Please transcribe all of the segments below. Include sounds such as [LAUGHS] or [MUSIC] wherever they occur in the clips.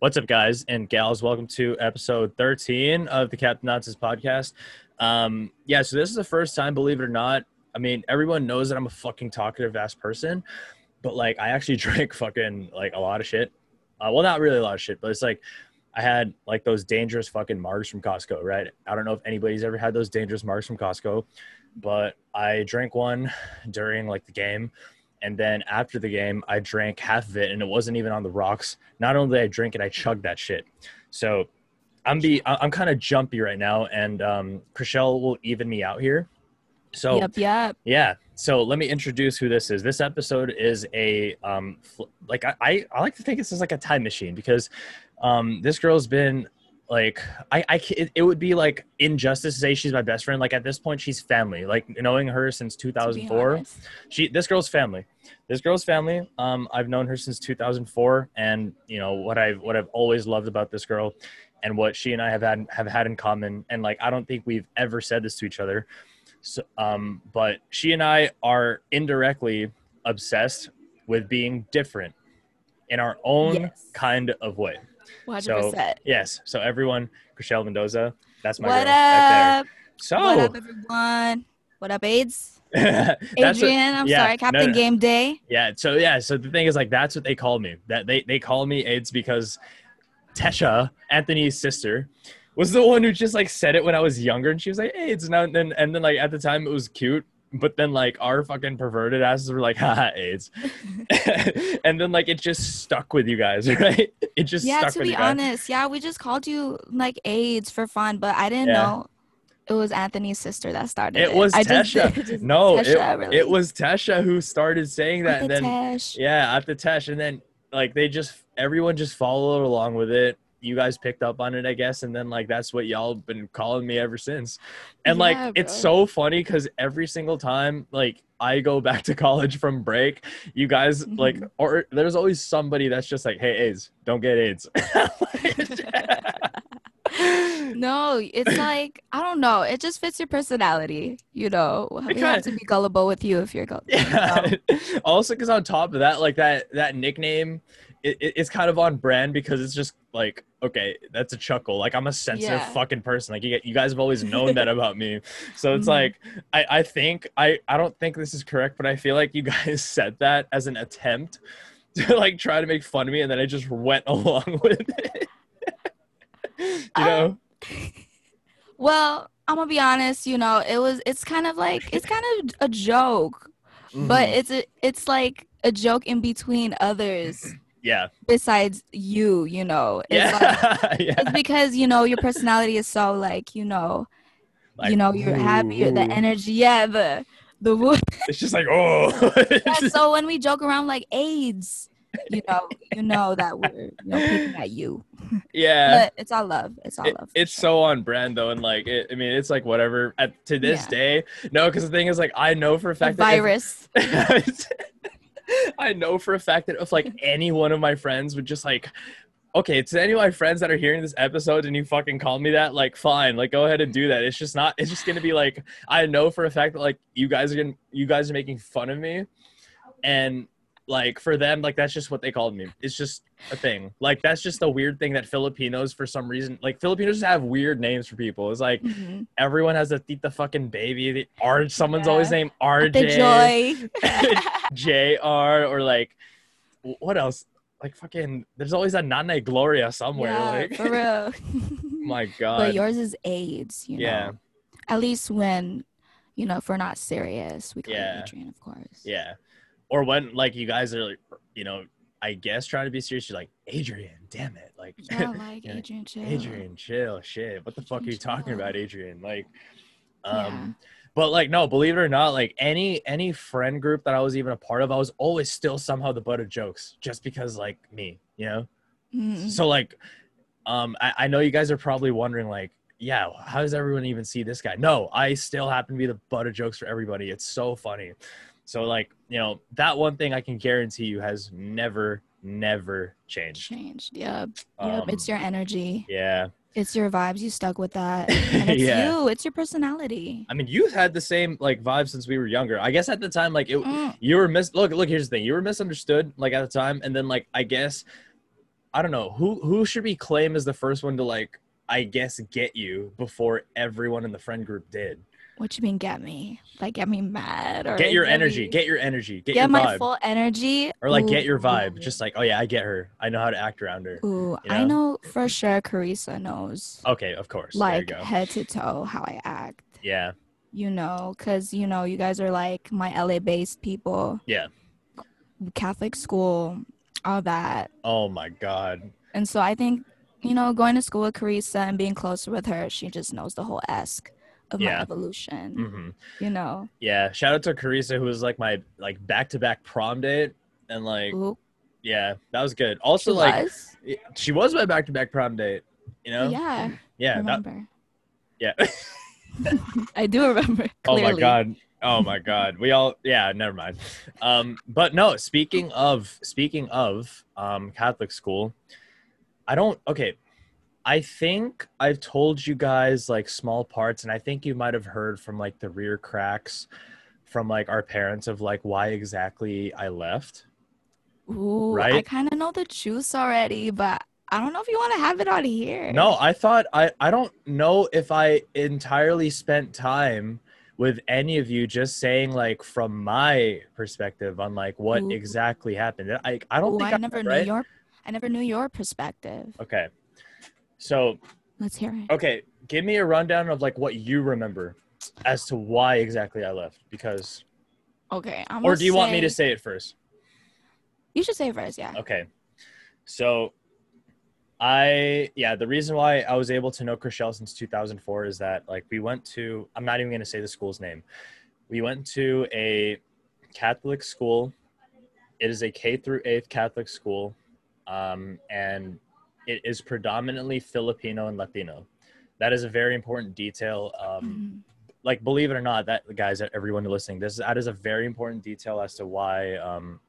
What's up, guys and gals? Welcome to episode 13 of the Captain Nonsense podcast. Um, yeah, so this is the first time, believe it or not. I mean, everyone knows that I'm a fucking talkative ass person, but like, I actually [LAUGHS] drink fucking like a lot of shit. Uh, well, not really a lot of shit, but it's like I had like those dangerous fucking marks from Costco, right? I don't know if anybody's ever had those dangerous marks from Costco, but I drank one [LAUGHS] during like the game and then after the game i drank half of it and it wasn't even on the rocks. Not only did i drink it i chugged that shit. So i'm be i'm kind of jumpy right now and um Kriziel will even me out here. So yep, yep. yeah so let me introduce who this is. This episode is a um like I, I i like to think this is like a time machine because um this girl's been like I, I it, it would be like injustice to say she's my best friend. Like at this point, she's family. Like knowing her since 2004, she this girl's family. This girl's family. Um, I've known her since 2004, and you know what I've what I've always loved about this girl, and what she and I have had have had in common. And like I don't think we've ever said this to each other. So, um, but she and I are indirectly obsessed with being different in our own Yes. kind of way. 100%. So yes, so everyone, Kriziel Mendoza, that's my what girl right up? there. So What up, everyone? What up, AIDS? [LAUGHS] that's what- Adrian, I'm yeah, sorry, Captain no. Game Day. yeah. So yeah, so the thing is like that's what they call me. That they they call me AIDS because Tesha, Anthony's sister, was the one who just like said it when I was younger, and she was like AIDS, and then and then like at the time it was cute. But then, like, our fucking perverted asses were like, haha, AIDS. [LAUGHS] and then, like, it just stuck with you guys, [LAUGHS] right? It just Yeah, stuck to with be honest, yeah, we just called you like AIDS for fun, but I didn't Yeah. know it was Anthony's sister that started it. It was I just- Tesha. [LAUGHS] just- no, Tesha, it, really. it was Tesha who started saying that, the then yeah, at the Tesh, and then like they just everyone just followed along with it. You guys picked up on it, I guess, and then like that's what y'all been calling me ever since. And like Yeah, it's so funny because every single time like I go [LAUGHS] back to college from break, you guys like Mhm. or there's always somebody that's just like, hey AIDS, don't get AIDS. [LAUGHS] No, it's like I don't know. It just fits your personality, you know. We kinda- have to be gullible with you if you're gullible. [LAUGHS] Yeah. also, because on top of that, like that that nickname, it, it- it's kind of on brand because it's just like okay, that's a chuckle. Like I'm a sensitive Yeah. fucking person. Like you, you guys have always known that [LAUGHS] about me. So it's Mhm. like I I think I I don't think this is correct, but I feel like you [LAUGHS] guys said that as an attempt to like try to make fun of me, and then I just went [LAUGHS] along with it. you Uh, know. Well, I'm gonna be honest. You know, it was. It's kind of like it's kind of a joke, but Mhm. it's a. It's like a joke in between others yeah, besides you. You know, it's yeah, like [LAUGHS] yeah. it's because you know your personality is so like you know Like, you know you're happy you're the energy yeah the the wo- [LAUGHS] It's just like oh. yeah, [LAUGHS] so when we joke around like AIDS you know you know that we're you know picking at you yeah. but it's all love it's all It- love it's sure. so on brand though, and like it, I mean, it's like whatever. At, to this Yeah. day, no, because the thing is, like, I know for a the fact that if- virus [LAUGHS] I know for a fact that if like any one of my friends would just like, okay, to any of my friends that are hearing this episode and you fucking call me that, like, fine, like, go ahead and do that. It's just not. It's just gonna be like, I know for a fact that like you guys are gonna, you guys are making fun of me, and like for them, like that's just what they called me. It's just a thing. Like that's just a weird thing that Filipinos, for some reason, like Filipinos just have weird names for people. It's like Mhm. everyone has a tita fucking baby. The R, someone's Yeah. always named rj the joy [LAUGHS] JR or like what else? Like fucking there's always a Nana Gloria somewhere. yeah, like for real [LAUGHS] my [LAUGHS] god. but yours is AIDS you Yeah. know at least when you know if we're not serious we call Yeah. it Adrian of course yeah. Or when like you guys are like, you know, I guess trying to be serious, you're like, Adrian, damn it. Like yeah [LAUGHS] like Yeah. Adrian chill. Adrian, chill, shit. What the fuck are you talking chill. about, Adrian? Like Yeah. um but like no, believe it or not, like any any friend group that I was even a part of, I was always still somehow the butt of jokes just because like me, you know? Mhm. So like, um, I, I know you guys are probably wondering like, yeah, how does everyone even see this guy? No, I still happen to be the butt of jokes for everybody. It's so funny. So like, you know, that one thing I can guarantee you has never, never changed. changed yep yep Um, it's your energy Yeah. it's your vibes you stuck with that [LAUGHS] and it's Yeah. you it's your personality I mean, you've had the same like vibe since we were younger. I guess at the time, like it, Mm, you were mis. Look, look. Here's the thing. You were misunderstood, like at the time, and then like I guess, I don't know who who should we claim as the first one to like I guess get you before everyone in the friend group did. What you mean get me? Like get me mad or Get your me- energy. Get your energy. Get, get your my vibe. full energy. or like get your vibe. Just like, oh yeah, I get her. I know how to act around her. Ooh, you I know? know for sure Carissa knows Okay, of course. like there you go. head to toe how I act. Yeah. You know, because you know, you guys are like my LA based people. Yeah. Catholic school, all that. Oh my god. And so I think, you know, going to school with Carissa and being closer with her, she just knows the whole esque of Yeah. my evolution. hmm You know. Yeah. Shout out to Carissa, who was like my like back to back prom date, and like Ooh, yeah, that was good. Also, she like was. she was my back to back prom date. You know. Yeah. Yeah. That, yeah. [LAUGHS] [LAUGHS] I do remember. [LAUGHS] oh my god. Oh my god. We all yeah, never mind. Um but no, speaking of speaking of um Catholic school, I don't okay. I think I've told you guys like small parts and I think you might have heard from like the rear cracks from like our parents of like why exactly I left. Ooh, right? I kind of know the juice already, but I don't know if you want to have it on here. No, I thought I I don't know if I entirely spent time with any of you just saying like from my perspective on like what Ooh. exactly happened. I I don't Ooh, think I I never right? knew your. I never knew your perspective. Okay. So, Let's hear it. okay, give me a rundown of like what you remember as to why exactly I left because Okay. I'm or do you want me to say- say it first? You should say it first. Yeah. Okay. So I yeah, the reason why I was able to know Kriziel since 2004 is that like we went to I'm not even going to say the school's name. We went to a Catholic school. It is a K through 8th Catholic school. Um, and it is predominantly Filipino and Latino. That is a very important detail. Um, Mhm. like believe it or not that guys everyone listening this that is a very important detail as to why um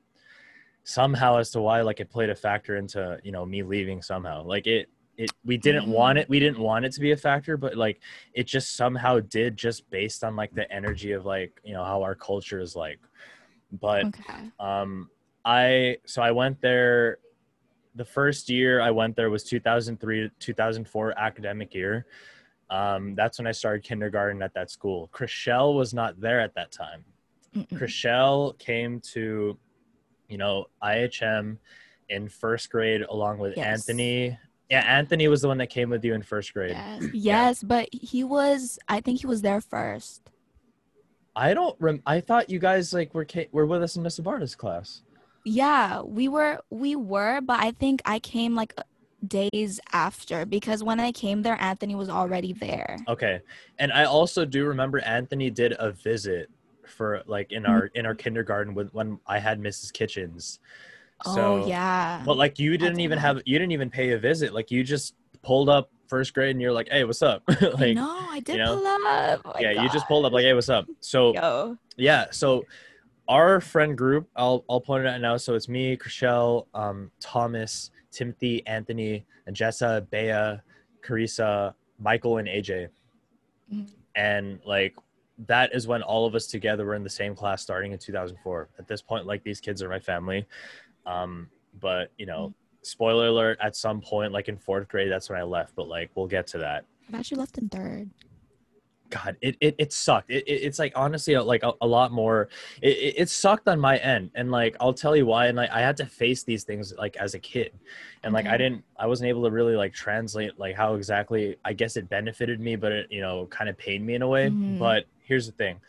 somehow as to why like it played a factor into you know me leaving somehow like it it we didn't want it we didn't want it to be a factor but like it just somehow did just based on like the energy of like you know how our culture is like but Okay. um i so i went there the first year i went there was 2003 2004 academic year um that's when i started kindergarten at that school Kriziel was not there at that time Mm-mm. Kriziel came to you know ihm in first grade along with Yes. anthony yeah anthony was the one that came with you in first grade Yes. Yes, but he was. I think he was there first. i don't rem- i thought you guys like were ca- were with us in miss Abarta's class Yeah, we were. We were, but I think I came like days after because when I came there, Anthony was already there. Okay. And I also do remember Anthony did a visit for like in our in our mm-hmm. kindergarten with when I had Mrs. Kitchens. Oh, so oh yeah. but like you didn't That's even right. have you didn't even pay a visit. Like you just pulled up first grade and you're like, "Hey, what's up?" [LAUGHS] like no, I did know? pull up. Oh yeah, you just pulled up like, "Hey, what's up?" So Yo. yeah, so our friend group, I'll I'll point it out now. So it's me, Kriziel, um, Thomas, Timothy, Anthony, and Jessa, Bea, Carissa, Michael, and AJ. Mhm. And like that is when all of us together were in the same class starting in 2004. At this point, like these kids are my family. Um, but you know, spoiler alert, at some point, like in fourth grade, that's when I left. But like we'll get to that. I you left in third. God, it, it, it sucked. It, it, it's like honestly uh, like a, a lot more. It, it, it sucked on my end, and like I'll tell you why. And like I had to face these things like as a kid, and like I didn't, I wasn't able to really like translate like how exactly. I guess it benefited me, but it you know kind of pained me in a way. Mhm. But here's the thing,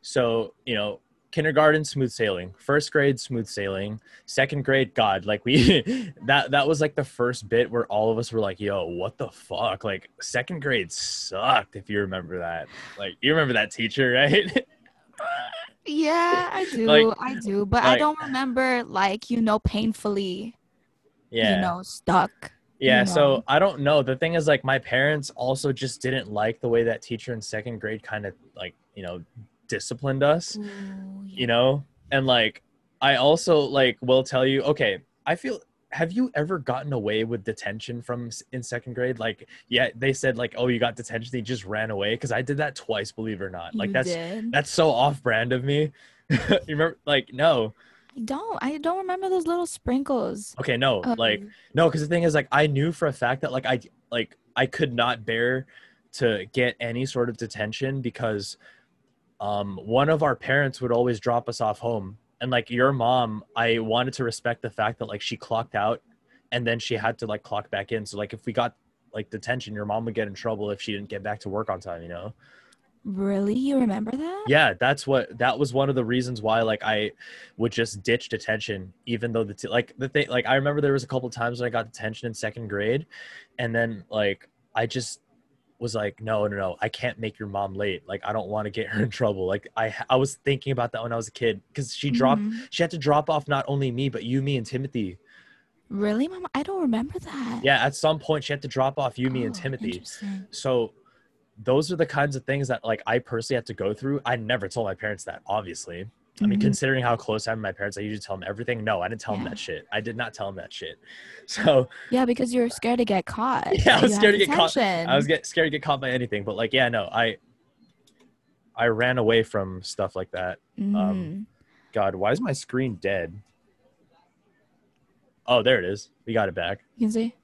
so you know kindergarten smooth sailing first grade smooth sailing second grade god like we [LAUGHS] that that was like the first bit where all of us were like yo what the fuck like second grade sucked if you remember that like you remember that teacher [LAUGHS] right Yeah, I do. Like- I do, but I don't remember like you know painfully. yeah You know, stuck. yeah you so i don't know the thing is like my parents also just didn't like the way that teacher in second grade kind of like you know disciplined us Ooh, you know and like i also like will tell you okay i feel have you ever gotten away with detention from in second grade like yeah they said like oh you got detention they just ran away because i did that twice believe it or not like you that's did. that's so off brand of me [LAUGHS] you remember like no I don't. I don't remember those little sprinkles. Okay, no, like no, because the thing is, like, I knew for a fact that like I like I could not bear to get any sort of detention because um one of our parents would always drop us off home, and like your mom, I wanted to respect the fact that like she clocked out, and then she had to like clock back in. So like if we got like detention, your mom would get in trouble if she didn't get back to work on time. You know. really, you remember that? yeah that's what that was one of the reasons why like i would just ditch detention even though the t- like the thing like i remember there was a couple times when i got detention in second grade and then like i just was like no no no i can't make your mom late like i don't want to get her in trouble like i i was thinking about that when i was a kid because she dropped Mhm. she had to drop off not only me but you me and timothy Really, mom? I don't remember that. yeah at some point she had to drop off you me and Oh, timothy so those are the kinds of things that like I personally had to go through. I never told my parents that, obviously. I mean, Mhm. considering how close I am with my parents, I usually tell them everything. No, I didn't tell them that shit. I did not tell them that shit. [LAUGHS] So Yeah, because you were scared to get caught. Yeah, I was you scared to get caught. I was get scared to get caught by anything. But like, yeah, no, I I ran away from stuff like that. um, Mhm. God, why is my screen dead? Oh, there it is. We got it back. you can see.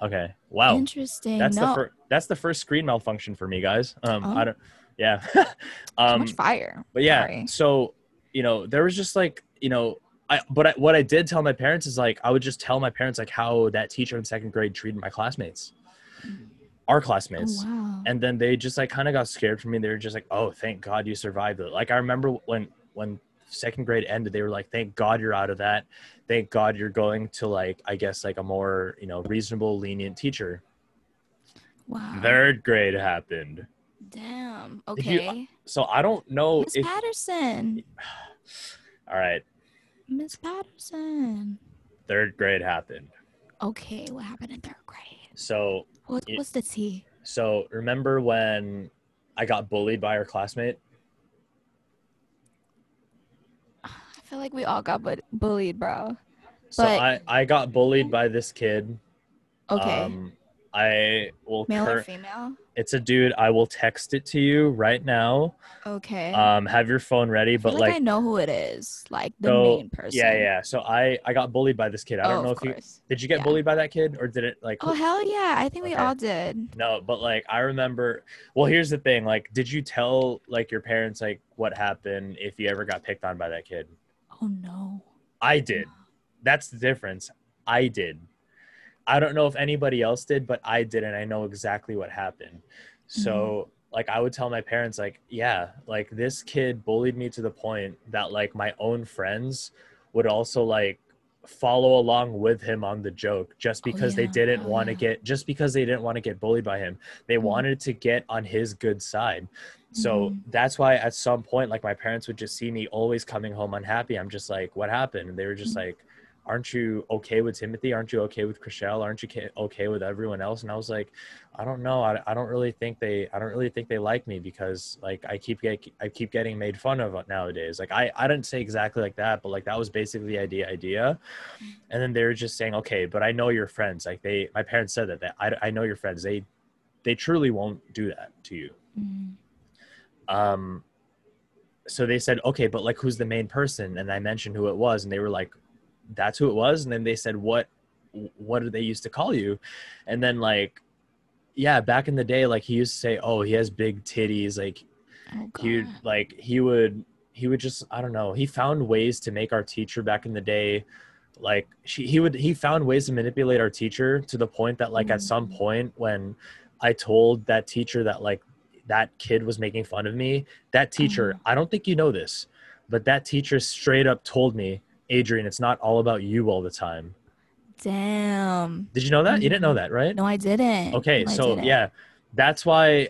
Okay. Wow. Interesting. That's no, the first. That's the first screen malfunction for me, guys. Um, Oh. I don't. Yeah. [LAUGHS] um, much fire. but yeah Sorry. so you know there was just like you know i but I, what i did tell my parents is like i would just tell my parents like how that teacher in second grade treated my classmates. Our classmates. Oh, wow. and then they just like kind of got scared for me. They were just like oh thank god you survived it. Like i remember when when second grade ended they were like thank god you're out of that. Thank god you're going to like i guess like a more you know reasonable lenient teacher. Wow. third grade happened Damn. Okay. so i don't know Miss if Patterson. [SIGHS] all right Miss Patterson. third grade happened Okay, what happened in third grade? so What was the tea? So remember when I got bullied by our classmate? [SIGHS] I feel like we all got bu- bullied, bro. So But- I, I got bullied by this kid. Okay. Um, I will. Male or female? it's a dude. I will text it to you right now. Okay. Um, have your phone ready. But like, like, I know who it is, like the so main person. yeah, yeah. So I I got bullied by this kid. I oh, don't know if you did. You get Yeah. bullied by that kid or did it like? Oh hell yeah! I think we all did. No, but like I remember. Well, here's the thing. Like, did you tell like your parents like what happened if you ever got picked on by that kid? Oh no. I did. That's the difference. I did. I don't know if anybody else did, but I did, and I know exactly what happened. So, like, I would tell my parents, like, yeah, like this kid bullied me to the point that, like, my own friends would also, like, follow along with him on the joke just Oh, because they didn't Oh, want to yeah. get, just because they didn't want to get bullied by him. They Mhm. wanted to get on his good side. So Mhm. that's why at some point, like my parents would just see me always coming home unhappy. I'm just like, what happened? And they were just Mhm. like, aren't you okay with Timothy? Aren't you okay with Kriziel? Aren't you okay with everyone else? And I was like, I don't know. I, I don't really think they, I don't really think they like me because like I keep get, I keep getting made fun of nowadays. Like I, I didn't say exactly like that, but like that was basically the idea, idea. And then they were just saying, okay, but I know your friends. Like they, my parents said that, that I, I know your friends. They, they truly won't do that to you Mhm. um so they said okay but like who's the main person and i mentioned who it was and they were like that's who it was. And then they said what what did they used to call you? And then like yeah back in the day like he used to say oh he has big titties. Like Oh he would like he would he would just i don't know. He found ways to make our teacher back in the day like she he would he found ways to manipulate our teacher to the point that like at some Mm. point when i told that teacher that like that kid was making fun of me that teacher Uh-huh. i don't think you know this but that teacher straight up told me adrian it's not all about you all the time Damn. did you know that you didn't know Mhm. that right No, I didn't. Okay, No, so didn't. yeah, that's why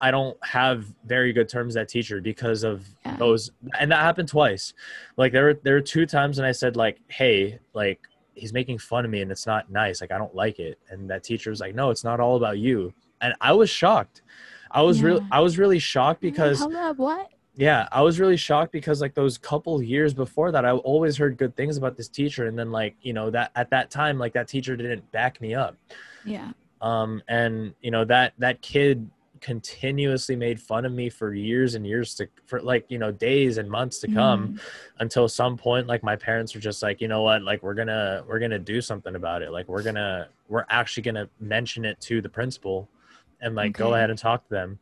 I don't have very good terms with that teacher because of Yeah. those, and that happened twice. Like there were there were two times when I said like, "Hey, like he's making fun of me and it's not nice. Like I don't like it." And that teacher was like, "No, it's not all about you." And I was shocked. I was real. Yeah. I was really shocked because hold up, what? Yeah, I was really shocked because like those couple years before that, I always heard good things about this teacher, and then like you know that at that time, like that teacher didn't back me up. Yeah. um and you know that that kid continuously made fun of me for years and years to for like you know days and months to come Mm. until some point like my parents were just like you know what? Like we're gonna we're gonna do something about it. Like we're gonna we're actually gonna mention it to the principal and like go ahead and talk to them.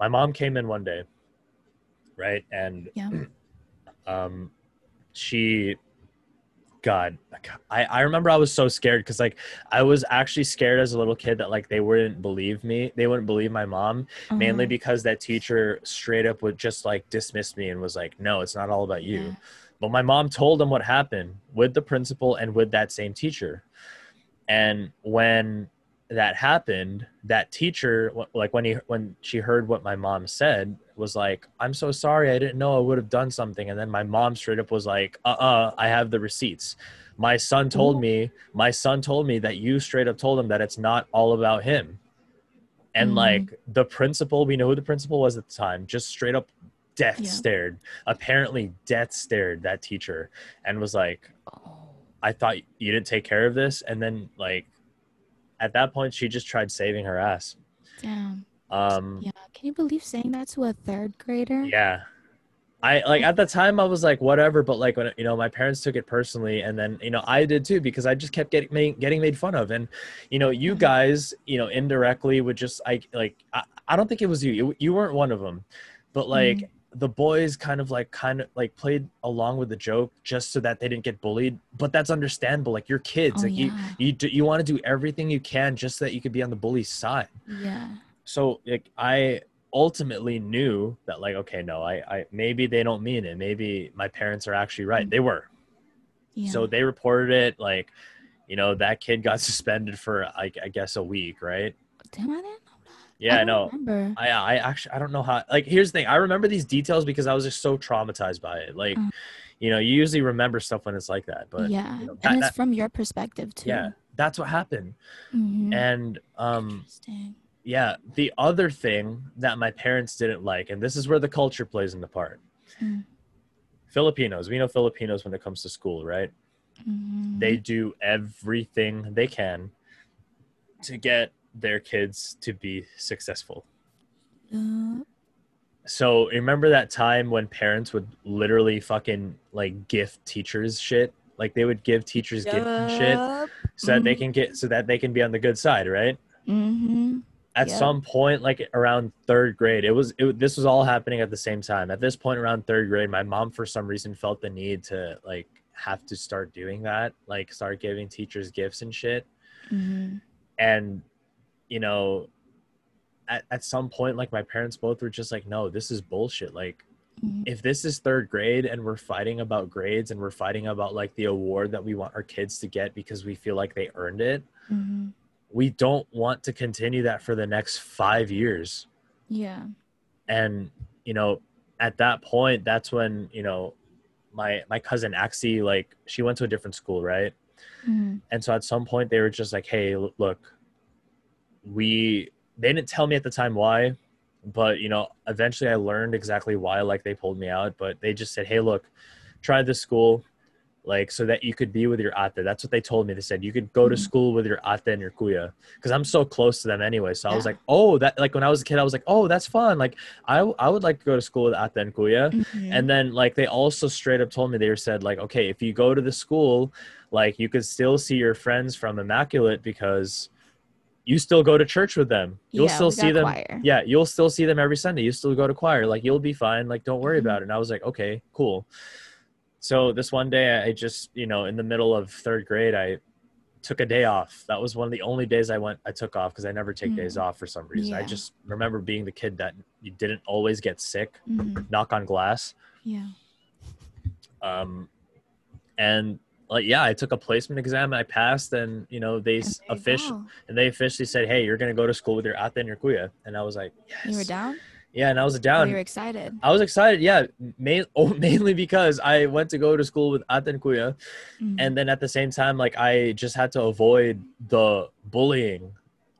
My mom came in one day right and Yeah. um she god i i remember i was so scared because like i was actually scared as a little kid that like they wouldn't believe me they wouldn't believe my mom mainly Uh-huh. because that teacher straight up would just like dismiss me and was like no it's not all about you Yeah. but my mom told them what happened with the principal and with that same teacher and when that happened that teacher like when he when she heard what my mom said was like i'm so sorry i didn't know i would have done something and then my mom straight up was like uh-uh i have the receipts my son told me my son told me that you straight up told him that it's not all about him and Mhm. like the principal we know who the principal was at the time just straight up death Yeah. stared apparently death stared that teacher and was like Oh. I thought you didn't take care of this. And then like at that point she just tried saving her ass. Damn. Um Yeah. Can you believe saying that to a third grader? yeah. I like at the time I was like whatever, but like when you know my parents took it personally, and then you know I did too because I just kept getting made, getting made fun of, and you know you guys you know indirectly would just I like I, I don't think it was you. you you weren't one of them, but like Mhm. The boys kind of like kind of like played along with the joke just so that they didn't get bullied, but that's understandable. Like you're kids, Oh, like you yeah. you do, you want to do everything you can just so that you could be on the bully's side Yeah. so like i ultimately knew that like okay no i i maybe they don't mean it maybe my parents are actually right Mm. they were Yeah. so they reported it like you know that kid got [LAUGHS] suspended for like i guess a week right Damn, I didn't. Yeah I know i i actually i don't know how like here's the thing i remember these details because i was just so traumatized by it like Mm. you know you usually remember stuff when it's like that but yeah. you know, and that- it's from your perspective too. yeah that's what happened Mhm. and um Interesting. yeah the other thing that my parents didn't like and this is where the culture plays in the part Mm. filipinos we know filipinos when it comes to school right Mhm. they do everything they can to get their kids to be successful Uh, so remember that time when parents would literally fucking like gift teachers shit like they would give teachers gifts and shit so that they Mhm. can get so that they can be on the good side right Mhm. at Yep. some point like around third grade it was it, this was all happening at the same time at this point around third grade my mom for some reason felt the need to like have to start doing that like start giving teachers gifts and shit Mhm. and you know at, at some point like my parents both were just like no this is bullshit like Mhm. if this is third grade and we're fighting about grades and we're fighting about like the award that we want our kids to get because we feel like they earned it Mhm. we don't want to continue that for the next five years Yeah. and you know at that point that's when you know my my cousin Axie like she went to a different school right Mhm. and so at some point they were just like hey look we they didn't tell me at the time why but you know eventually i learned exactly why like they pulled me out but they just said hey look try this school like so that you could be with your ate. That's what they told me. They said you could go to Mhm. school with your ate and your kuya because i'm so close to them anyway. So i was like oh that like when i was a kid i was like oh that's fun. Like i i would like to go to school with ate and kuya. Mhm. and then like they also straight up told me they said like okay if you go to the school like you could still see your friends from immaculate because you still go to church with them you'll Yeah, still see them choir. yeah you'll still see them every sunday you still go to choir like you'll be fine like don't worry Mhm. about it and i was like okay cool so this one day i just you know in the middle of third grade i took a day off that was one of the only days i went i took off because i never take days Mm. off for some reason i just remember being the kid that you didn't always get sick Mhm. knock on glass Yeah. um and like yeah i took a placement exam i passed and you know they And s- there you official and they officially said hey you're gonna go to school with your ate and your kuya and i was like yes You were down? yeah and i was Or down you were excited? i was excited yeah main, oh, [LAUGHS] mainly because i went to go to school with ate and kuya Mhm. and then at the same time like i just had to avoid the bullying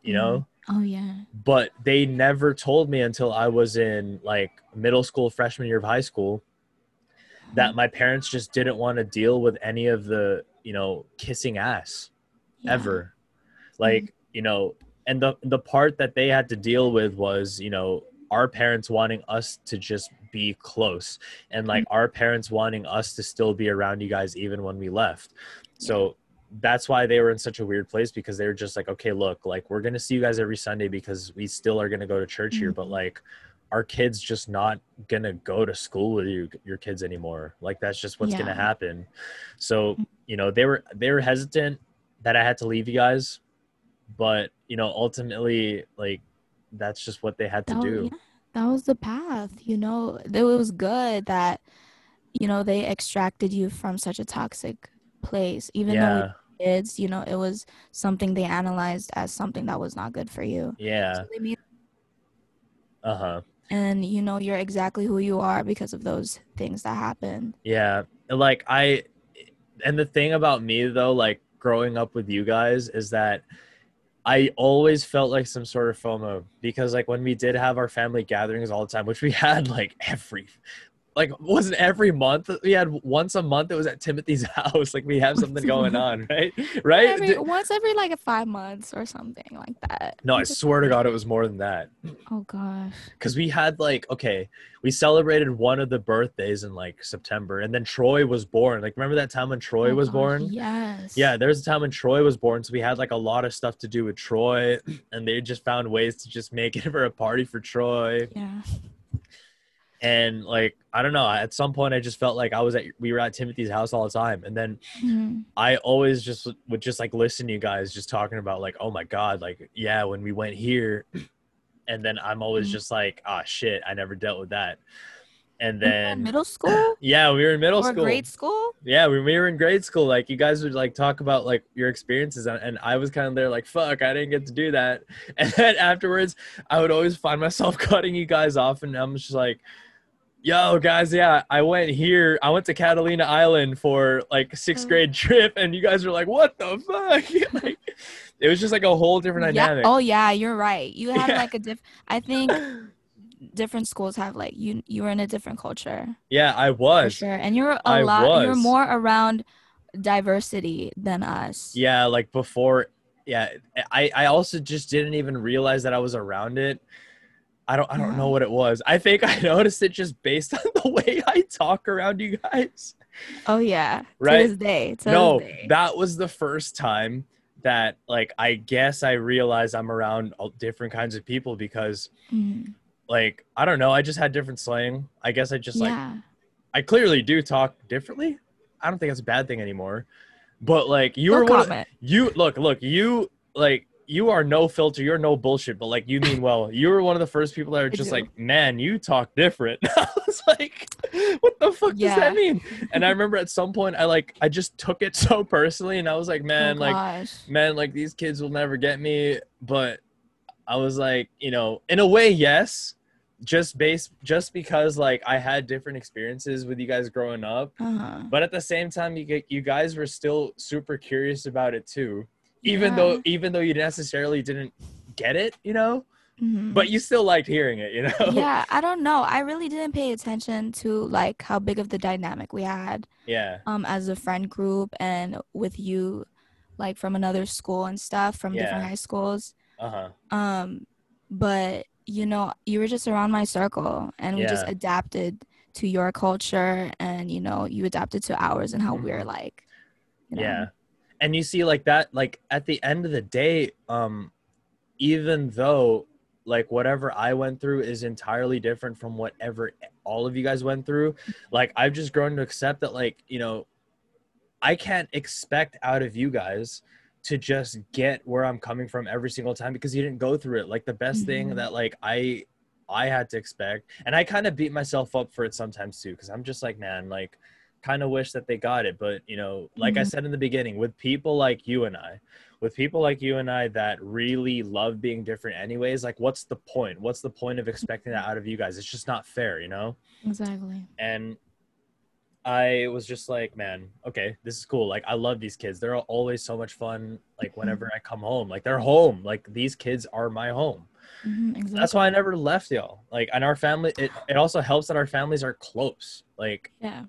you know Oh yeah. but they never told me until i was in like middle school freshman year of high school that mm. my parents just didn't want to deal with any of the you know kissing ass Yeah. ever. Mm. Like you know and the the part that they had to deal with was you know our parents wanting us to just be close and like mm. our parents wanting us to still be around you guys even when we left. So that's why they were in such a weird place because they were just like okay look like we're gonna see you guys every sunday because we still are gonna go to church here but Mhm. like our kids just not gonna go to school with you your kids anymore? Like that's just what's gonna happen. So you know they were they were hesitant that i had to leave you guys but you know ultimately like that's just what they had to That do. yeah, that was the path, you know. It was good that, you know, they extracted you from such a toxic place. Even though yeah. we kids, you know, it was something they analyzed as something that was not good for you. yeah. So they made, uh-huh and you know, you're exactly who you are because of those things that happened. Yeah, like I, and the thing about me though, like growing up with you guys, is that I always felt like some sort of FOMO because like when we did have our family gatherings all the time, which we had like every, like wasn't every month we had once a month it was at Timothy's [LAUGHS] house like we have something going on right right Every, once every like five months or something like that. no I swear to God it was more than that Oh gosh. because we had like okay we celebrated one of the birthdays in like september and then troy was born like remember that time when troy Oh, was gosh, born Yes. yeah there was a time when troy was born so we had like a lot of stuff to do with troy and they just found ways to just make it [LAUGHS] for a party for troy Yeah. And like i don't know at some point i just felt like i was at we were at timothy's house all the time and then Mhm. I always just would just like listen to you guys just talking about like, oh my god, like yeah, when we went here, and then I'm always Mhm. just like, ah shit, I never dealt with that. And then middle school [CLEARS THROAT] yeah, we were in middle or school. grade school? Yeah, when we were in grade school, like you guys would like talk about like your experiences, and, and I was kind of there like, fuck, I didn't get to do that. [LAUGHS] And then afterwards, I would always find myself [LAUGHS] cutting you guys off, and I'm just like, yo, guys, yeah, I went here, I went to Catalina Island for like sixth Mm. grade [LAUGHS] trip, and you guys were like, what the fuck? [LAUGHS] like, it was just like a whole different Yeah. dynamic. Oh yeah, you're right. You had Yeah. like a diff. I think different schools have like you. You were in a different culture yeah, I for was. sure, and you're a I lot. You're more around diversity than us. Yeah, like before. Yeah, I I also just didn't even realize that I was around it. I don't I don't know what it was. I think I [LAUGHS] noticed it just based on [LAUGHS] the way I talk around you guys. Oh yeah. Right? To this day. To no, this day. that was the first time that like I guess I realized I'm around all different kinds of people because Mhm. like I don't know, I just had different slang. I guess I just like. I clearly do talk differently. I don't think that's a bad thing anymore. But like you No were one of, you look look you like you are no filter you're no bullshit but like you mean [LAUGHS] well. You were one of the first people that are just like man you talk different. [LAUGHS] I was like what the fuck does that mean? And i remember at some point i like i just took it [LAUGHS] so personally and i was like man oh like gosh. man like these kids will never get me. But i was like you know in a way yes just based just because like i had different experiences with you guys growing up. Uh-huh. but at the same time you get you guys were still super curious about it too even Yeah. though even though you necessarily didn't get it you know Mhm. but you still liked hearing it you know yeah, [LAUGHS] I don't know. I really didn't pay attention to like how big of the dynamic we had yeah um as a friend group and with you like from another school and stuff from different high schools. uh-huh Um but you know, you were just around my circle and we just adapted to your culture and you know, you adapted to ours and how we're like. You know? yeah and you see like that like at the end of the day um even though like whatever i went through is entirely different from whatever all of you guys went through like i've just grown to accept that like you know i can't expect out of you guys to just get where i'm coming from every single time because you didn't go through it like the best thing Mhm. that like i i had to expect and i kind of beat myself up for it sometimes too because i'm just like man like kind of wish that they got it but you know like i Mhm. said in the beginning with people like you and i with people like you and i that really love being different anyways like what's the point what's the point of expecting that out of you guys it's just not fair you know Exactly. and I was just like, man, okay, this is cool. Like, I love these kids. They're always so much fun. Like, whenever I come home, like they're home. Like these kids are my home. hmm exactly. That's why I never left y'all. Like, and our family. It it also helps that our families are close. Like, yeah.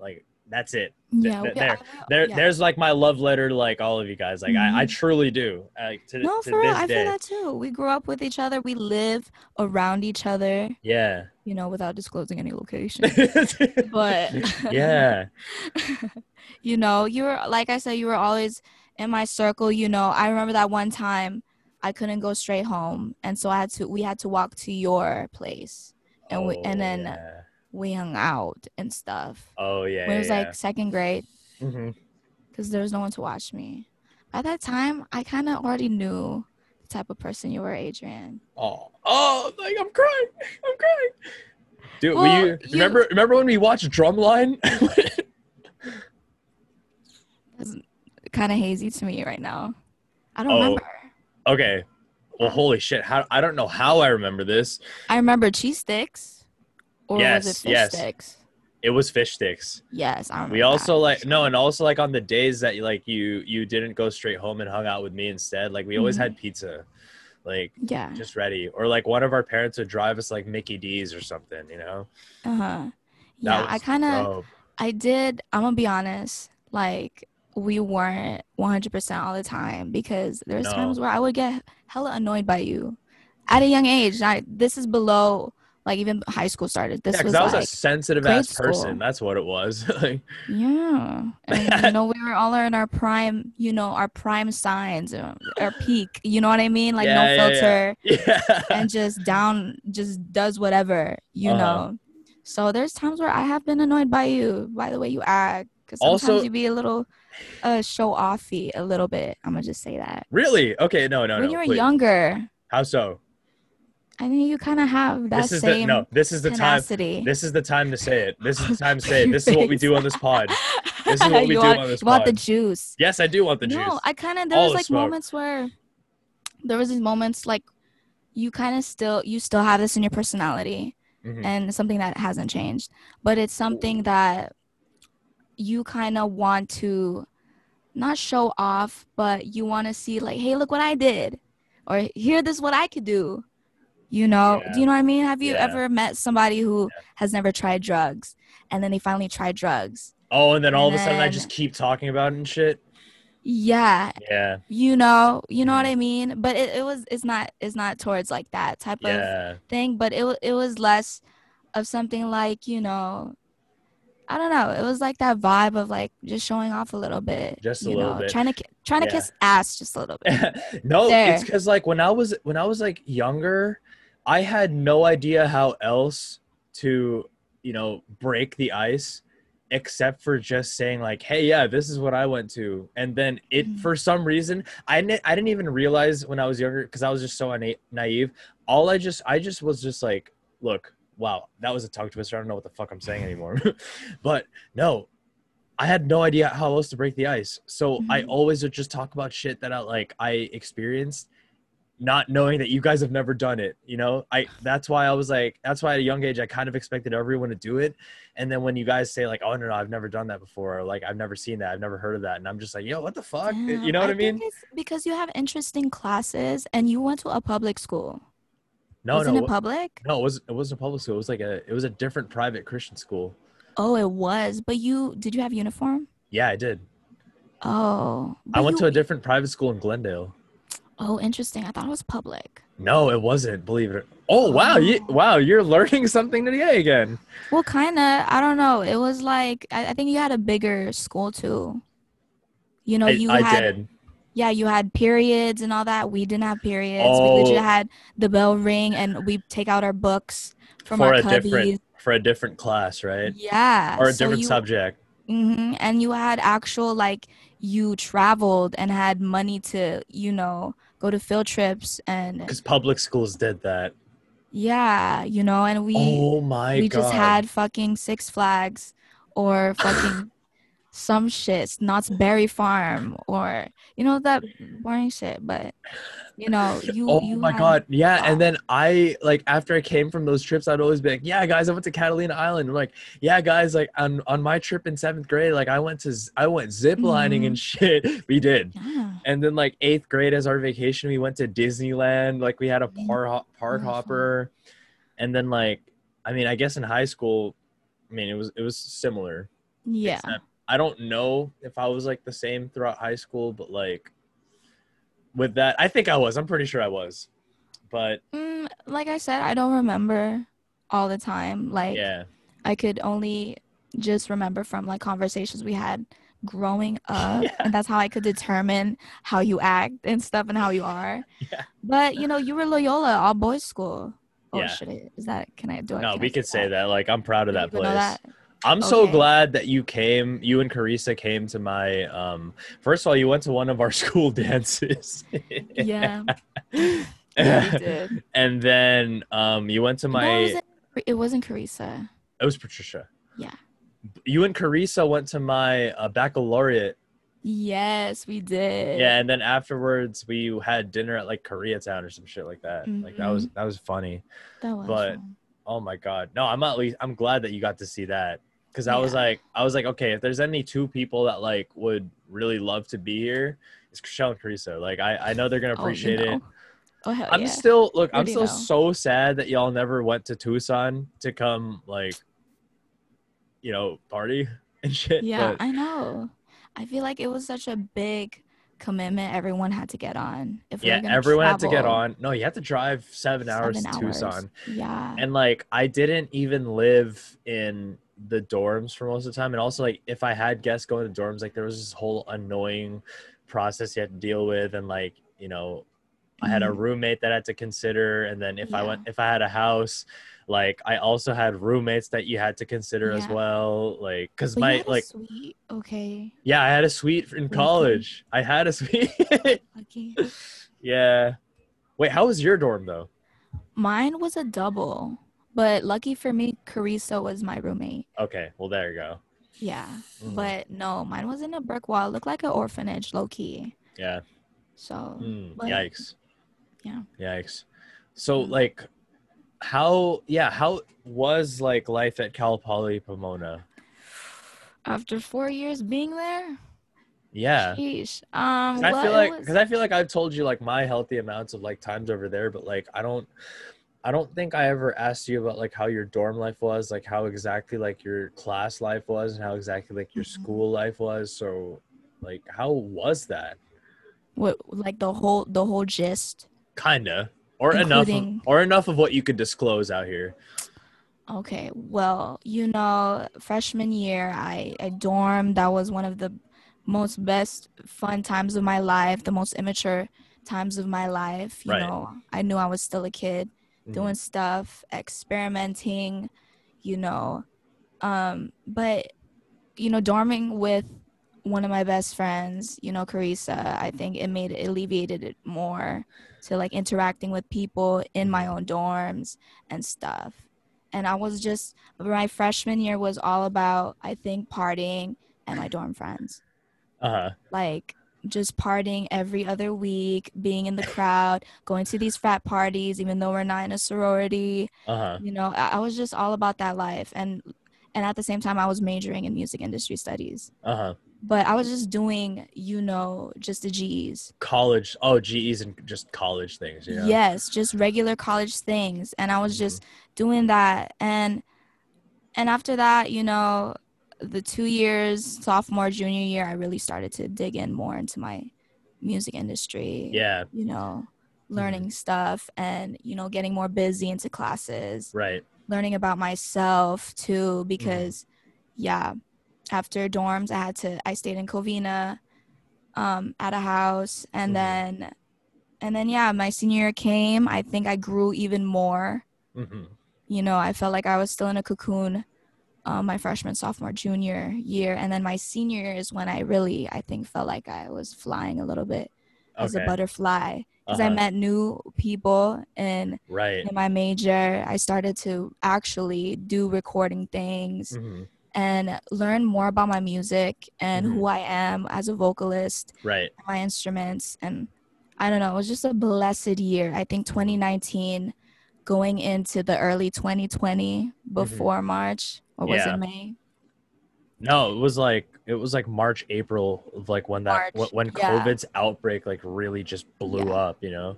Like that's it. Yeah, there- There, yeah. there's like my love letter to like all of you guys. Like I, I Mhm. truly do. Like to, no, to for real, I day. feel that too. We grew up with each other. We live around each other. Yeah. You know, without disclosing any location. [LAUGHS] but yeah. [LAUGHS] you know, you were like I said, you were always in my circle. You know, I remember that one time I couldn't go straight home, and so I had to. We had to walk to your place, and we and Oh, then yeah. We hung out and stuff. Oh yeah. when it was yeah, like second grade, Mhm. because there was no one to watch me. By that time, I kind of already knew the type of person you were, Adrian. Oh, oh, like I'm crying. I'm crying. Dude, Well, we you- remember remember when we watched Drumline? It's kind of hazy to me right now. I don't Oh. remember. okay. Well, holy shit! How I don't know how I remember this. I remember cheese sticks, or was Yes, it fish yes. sticks? It was fish sticks. Yes, I. We also that. like no, and also like on the days that like you you didn't go straight home and hung out with me instead. Like we always Mhm. had pizza, like Yeah. just ready, or like one of our parents would drive us like Mickey D's or something. You know? Uh huh. Yeah, I kind of. I did. I'm gonna be honest. Like we weren't 100% all the time because there's No. times where I would get hella annoyed by you at a young age. I this is below like even high school started. This Yeah, because was I was like a sensitive ass person. school. That's what it was. [LAUGHS] like, yeah, and you know we were all in our prime. You know our prime signs, uh, our peak. You know what I mean? Like Yeah, no yeah, yeah. filter. yeah. and just [LAUGHS] down just does whatever you Uh-huh. know so there's times where i have been annoyed by you by the way you act because sometimes Also- you be a little uh show offy a little bit i'm gonna just say that really? Okay, no, no, no. when no. you were please. younger How so? I think you kind of have that This is the same no. This is the time. tenacity This is the time to say it. This is the time to [LAUGHS] say it. This is what we do on this pod. This is [LAUGHS] what we do want, on this you want the juice Yes, I do want the no juice. i kind of there All was like smoke. moments where there was these moments like you kind of still you still have this in your personality Mhm. and something that hasn't changed but it's something that you kind of want to not show off but you want to see like hey look what i did or here this is what i could do you know Yeah. do you know what i mean have you Yeah. ever met somebody who has never tried drugs and then they finally try drugs Oh, and then all of a and sudden I just keep talking about it and shit. yeah Yeah, you know you know what Mhm. i mean but it, it was it's not it's not towards like that type of yeah. thing, but it it was less of something like you know, I don't know. It was like that vibe of like just showing off a little bit, Just a you little know, bit. trying to trying to Yeah. kiss ass just a little bit. [LAUGHS] no, There. it's because like when I was when I was like younger, I had no idea how else to you know break the ice except for just saying like hey yeah this is what i went to. And then it Mhm. for some reason i didn't i didn't even realize when i was younger because i was just so na- naive. All i just i just was just like look wow that was a tongue twister. I don't know what the fuck i'm saying anymore. [LAUGHS] But no i had no idea how else to break the ice. So i Mhm. always would just talk about shit that i like i experienced not knowing that you guys have never done it you know i that's why i was like that's why at a young age i kind of expected everyone to do it and then when you guys say like oh no no i've never done that before or like i've never seen that i've never heard of that and i'm just like yo what the fuck you know what i, think mean because you have interesting classes and you went to a public school. no Wasn't no it public? no it was it wasn't a public school it was like a it was a different private christian school Oh, it was. But you did you have uniform? yeah i did Oh, i went you- to a different private school in glendale Oh, interesting. I thought it was public. no it wasn't believe it oh wow you, Oh. wow you're learning something today again Well, kind of. I don't know. It was like I, I think you had a bigger school too. You know, I, you I had did yeah, you had periods and all that. We didn't have periods. Oh. We legit had the bell ring, and we take out our books from for our a cubbies. different for a different class right Yeah, or a so different you, subject hmm and you had actual like you traveled and had money to you know go to field trips and because public schools did that. Yeah, you know, and we oh my we god just had fucking Six Flags or fucking some shit, Knott's Berry Farm or you know that boring shit. But you know, you oh you my god yeah and then i like after i came from those trips i'd always be like yeah guys i went to catalina island. I'm like yeah guys like on on my trip in seventh grade like i went to I went zip lining and [LAUGHS] shit. We did. Yeah. and then like eighth grade as our vacation we went to disneyland like we had a Mm, par hop, park hopper. And then like i mean i guess in high school i mean it was it was similar Yeah. Except I don't know if I was like the same throughout high school, but like with that, I think I was. I'm pretty sure I was. But Mm, like I said, I don't remember all the time. Like yeah, I could only just remember from like conversations we had growing [LAUGHS] up, Yeah. and that's how I could determine how you act and stuff and how you are. [LAUGHS] Yeah. But you know, you were Loyola, all boys school. Oh, Yeah. I? Is that? Can I do it? no, can I we could say that. Like I'm proud of that place. that? I'm so glad that you came. You and Carissa came to my. um First of all, you went to one of our [LAUGHS] school dances. Yeah. [LAUGHS] yeah, we did. and then um you went to my. no, it wasn't, it wasn't Carissa. It was Patricia. Yeah. You and Carissa went to my uh, baccalaureate. Yes, we did. Yeah, and then afterwards we had dinner at like Koreatown or some shit like that. Like that was that was funny. that was. but- fun. Oh my god. No, I'm at least I'm glad that you got to see that. Cause I was like I was like, okay, if there's any two people that like would really love to be here, it's Kriziel and Carissa. Like I, I know they're gonna Oh, you appreciate it. Oh hell I'm yeah. still look, Where I'm still know? so sad that y'all never went to Tucson to come like you know, party [LAUGHS] and shit. Yeah, But I know. I feel like it was such a big commitment everyone had to get on. If yeah, gonna everyone had to get on. No, you had to drive seven hours seven to hours. Tucson. Yeah. and like I didn't even live in the dorms for most of the time, and also like if I had guests going to dorms, like there was this whole annoying process you had to deal with, and like you know, I had a Mhm. roommate that I had to consider, and then if I went if I had a house. Like I also had roommates that you had to consider as well, like because But my like sweet okay. yeah, I had a suite in college. I had a suite. [LAUGHS] Lucky. yeah. Wait, how was your dorm though? Mine was a double. But lucky for me, Carissa was my roommate. Okay, well there you go. Yeah. Mhm. But no, mine was in a brick wall. It looked like an orphanage, low key. Yeah. So Mm, But- yikes. Yeah. Yikes. So Mm. like how yeah, how was like life at Cal Poly Pomona? after four years being there, Yeah. sheesh. Um, 'Cause I well, feel like was- because I feel like I've told you like my healthy amounts of like times over there, but like I don't I don't think I ever asked you about like how your dorm life was, like how exactly like your class life was and how exactly like your Mhm. school life was. So like how was that? what like the whole the whole gist. Kinda. Or enough of, or enough of what you could disclose out here. Okay, well, you know, freshman year, I I dorm, That was one of the most best fun times of my life, the most immature times of my life. You Right. know, I knew I was still a kid, Mhm. doing stuff, experimenting, you know. Um, but you know, dorming with one of my best friends, you know, Carissa, I think it made it alleviated it more to like interacting with people in my own dorms and stuff. And I was just my freshman year was all about I think partying and my dorm friends. Uh-huh. Like just partying every other week, being in the crowd, going to these frat parties, even though we're not in a sorority. Uh-huh. You know, I, I was just all about that life. And and at the same time I was majoring in music industry studies. Uh-huh. But I was just doing, you know, just the G's. College. Oh, GEs and just college things, know? Yes, just regular college things. And I was Mhm. just doing that. And and after that, you know, the two years, sophomore, junior year, I really started to dig in more into my music industry. Yeah, You know, learning stuff and, you know, getting more busy into classes, right. learning about myself too, Mm-hmm. because yeah, after dorms I had to I stayed in Covina um at a house and Mhm. then and then yeah, my senior year came. I think I grew even more. hmm You know, I felt like I was still in a cocoon um, my freshman, sophomore, junior year, and then my senior year is when I really, I think, felt like I was flying a little bit as a butterfly because I Uh-huh. met new people in Right. in my major. I started to actually do recording things hmm and learn more about my music and Mhm. who I am as a vocalist Right. my instruments and I don't know, it was just a blessed year. I think 2019 going into the early 2020 before March or was Mm-hmm. Yeah. it May? No, it was like it was like March, April of like when that March, when, yeah. COVID's outbreak like really just blew Yeah. up, you know?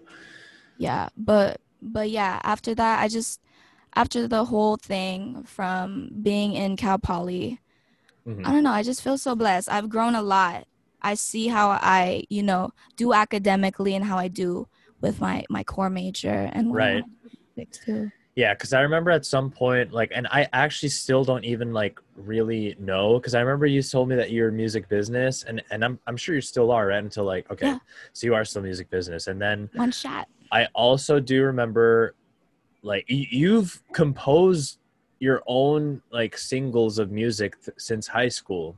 Yeah, but but yeah, after that I just after the whole thing from being in Cal Poly Mhm. I don't know. I just feel so blessed. I've grown a lot. I see how I, you know, do academically and how I do with my my core major and Right. want to do with music too. Yeah, because I remember at some point, like, and I actually still don't even like really know, because I remember you told me that you're music business, and and I'm I'm sure you still are, right? Until like, okay, Yeah. so you are still music business, and then One shot. I also do remember, like, y- you've composed your own like singles of music th- since high school,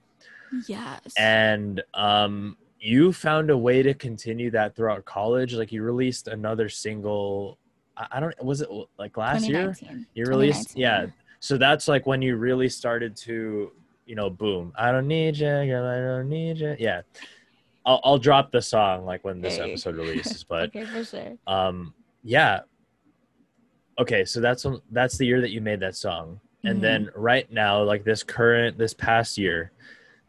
Yes. and um, you found a way to continue that throughout college. Like, you released another single. I, don't. Was it like last year? You released, yeah. So that's like when you really started to, you know, boom. I don't need you. I don't need you. Yeah. I'll, I'll drop the song like when this Hey. episode releases, [LAUGHS] but okay, for sure. um, yeah. Okay, so that's when, that's the year that you made that song, and Mhm. then right now, like this current, this past year,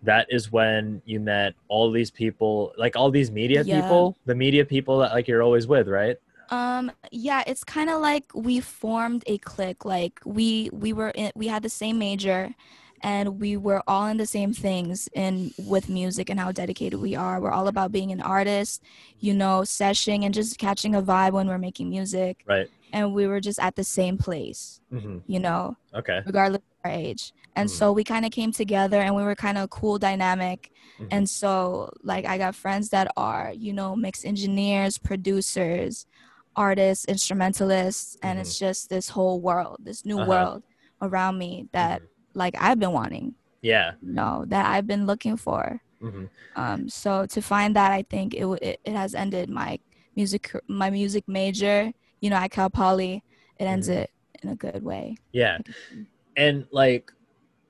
that is when you met all these people, like all these media Yeah. people, the media people that like you're always with, right? Um yeah, it's kind of like we formed a clique. Like we we were in, we had the same major and we were all in the same things in with music and how dedicated we are. We're all about being an artist, you know, seshing and just catching a vibe when we're making music. Right. And we were just at the same place, hmm you know, Okay. regardless of our age. And Mhm. so we kind of came together and we were kind of a cool dynamic. Mhm. And so like I got friends that are, you know, mix engineers, producers, artists, instrumentalists, and it's just this whole world, this new Uh-huh. world around me that Mhm. like I've been wanting, Yeah. you know, that I've been looking for. Mm-hmm. Um so to find that I think it it, it has ended my music my music major, you know, at Cal Poly. It ends Mhm. it in a good way. Yeah. And like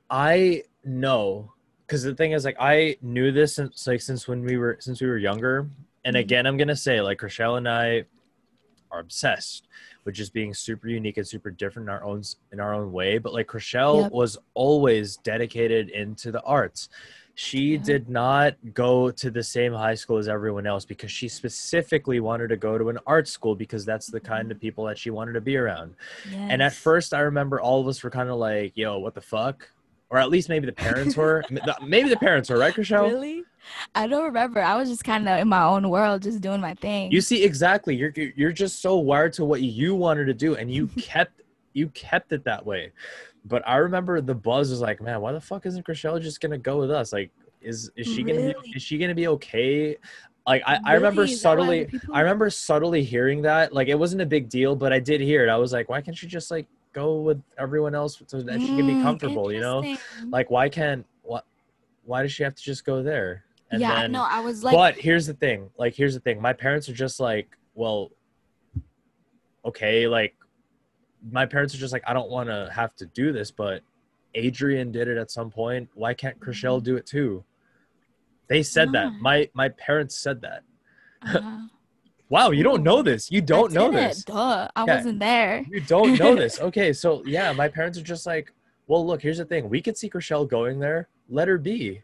I know because the thing is like I knew this since like since when we were since we were younger. And Mhm. again, I'm gonna say like Rochelle and I are obsessed with just being super unique and super different in our own in our own way. But like Rochelle Yep. was always dedicated into the arts. She Yeah. did not go to the same high school as everyone else because she specifically wanted to go to an art school because that's the kind of mm-hmm. people that she wanted to be around. And at first, I remember all of us were kind of like, "Yo, what the fuck?" Or at least maybe the parents were. Maybe the parents were right, Rochelle. Really? I don't remember. I was just kind of in my own world, just doing my thing. You see, exactly. You're you're just so wired to what you wanted to do, and you [LAUGHS] kept you kept it that way. But I remember the buzz was like, "Man, why the fuck isn't Rochelle just gonna go with us? Like, is is she gonna be, is she gonna be okay?" Like I, I remember Really? That why subtly people- I remember subtly hearing that. Like it wasn't a big deal, but I did hear it. I was like, why can't she just like go with everyone else so that she can be Mm, comfortable, you know? Like why can't what why does she have to just go there? And yeah, then, no, I was like, but here's the thing. Like here's the thing. My parents are just like, well, okay, like my parents are just like, I don't want to have to do this, but Adrian did it at some point. Why can't Kriziel do it too? They said that. My my parents said that. uh, Wow, you don't know this. You don't know it. this. Duh, I Yeah. wasn't there. You don't know [LAUGHS] this. Okay, so yeah, my parents are just like, well, look, here's the thing. We could see Rochelle going there. Let her be.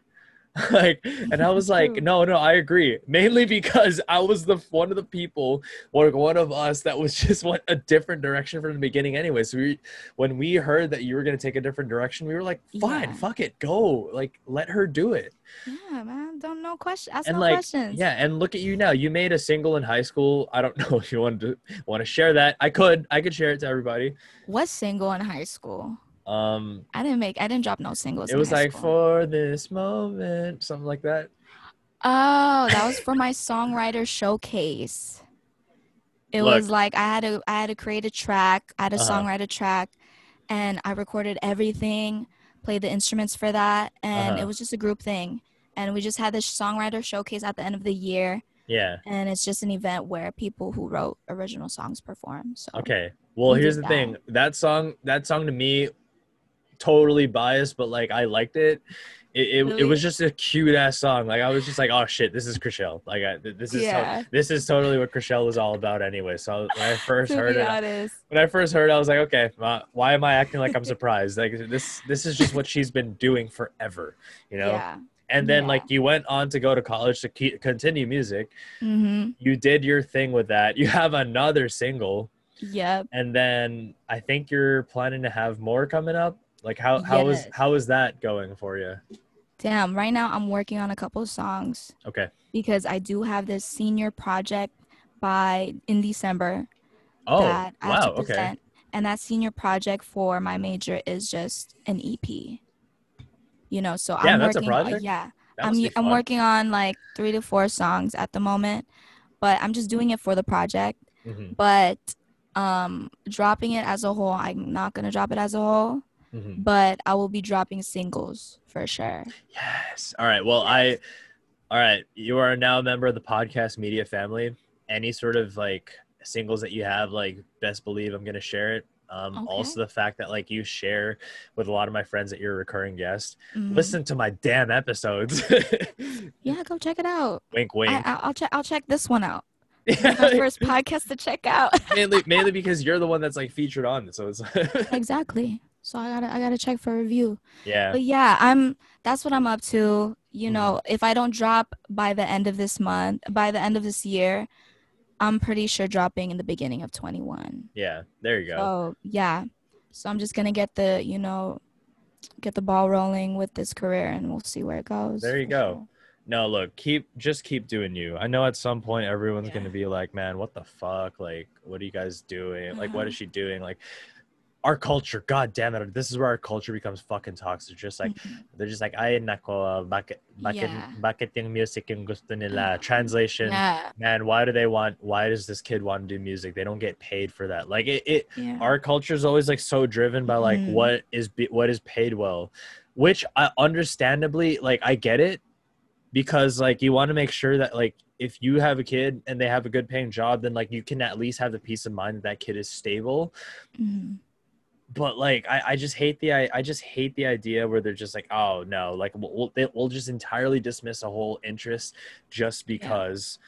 [LAUGHS] like, and I was like, [LAUGHS] no, no, I agree. Mainly because I was the one of the people, or one of us, that was [LAUGHS] just went a different direction from the beginning. Anyway, so we, when we heard that you were gonna take a different direction, we were like, fine, Yeah. fuck it, go. Like, let her do it. Yeah, man, don't know question. Ask and no like questions. yeah and look at you now you made a single in high school i don't know if you want to want to share that i could i could share it to everybody What's single in high school? Um I didn't make. I didn't drop no singles. it was like school. for this moment something like that Oh, that was for [LAUGHS] my songwriter showcase. It Look. was like I had to I had to create a track, I had a Uh-huh. songwriter track, and I recorded everything, played the instruments for that, and Uh-huh. it was just a group thing. And we just had this songwriter showcase at the end of the year, yeah and it's just an event where people who wrote original songs perform. So okay well We here's the thing that song that song to me totally biased but like i liked it it, it, it was just a cute ass song like i was just like oh shit this is Kriziel. like I, this is to- this is totally what Kriziel was all about anyway so when i [LAUGHS] first heard it honest, when I first heard, it, I was like, okay, uh, why am I acting like I'm [LAUGHS] surprised? Like this, this is just what she's been doing forever, you know. yeah. And then yeah. like you went on to go to college to keep, continue music. Mm-hmm. You did your thing with that. You have another single, Yep. and then I think you're planning to have more coming up. Like how how is Yes. how is that going for you? Damn, right now I'm working on a couple of songs Okay. because I do have this senior project by in December Oh, that I wow. Okay. And that senior project for my major is just an EP. You know, so Yeah, I'm that's a working on- project? yeah. That I'm I'm fun. working on like 3 to 4 songs at the moment, but I'm just doing it for the project. Mhm, But um dropping it as a whole, I'm not going to drop it as a whole, mhm. but I will be dropping singles for sure. Yes. All right. Well, I. All right. You are now a member of the podcast media family. Any sort of like singles that you have, like best believe I'm gonna share it. Um, Okay. Also, the fact that like you share with a lot of my friends that you're a recurring guest. Mhm. Listen to my damn episodes. [LAUGHS] Yeah, go check it out. wink, wink. I, I, I'll check. I'll check this one out. [LAUGHS] My first podcast to check out. mainly, mainly [LAUGHS] because you're the one that's like featured on. So it's exactly. So I gotta I gotta check for review. yeah. But yeah, I'm that's what I'm up to. You Mhm. know, if I don't drop by the end of this month, by the end of this year, I'm pretty sure dropping in the beginning of 21. Yeah. There you go. So yeah. So I'm just gonna get the, you know, get the ball rolling with this career and we'll see where it goes. There you go. sure. No, look, keep just keep doing you. I know at some point everyone's Yeah. gonna be like, man, what the fuck? Like, what are you guys doing? Like, what Uh-huh. she doing? Like, our culture, god damn it, this is where our culture becomes fucking toxic. Just like Mhm. they're just like, ay nako, bakit bakit Yeah. bakit yung music yung gusto nila? Translation. Yeah. Man, why do they want? Why does this kid want to do music? They don't get paid for that. Like it, it Yeah. our culture is always like so driven by like Mhm. what is be, what is paid well which i understandably like i get it because like you want to make sure that like if you have a kid and they have a good paying job then like you can at least have the peace of mind that that kid is stable Mhm. But like i, I just hate the I, I just hate the idea where they're just like oh no like we'll, we'll, they, we'll just entirely dismiss a whole interest just because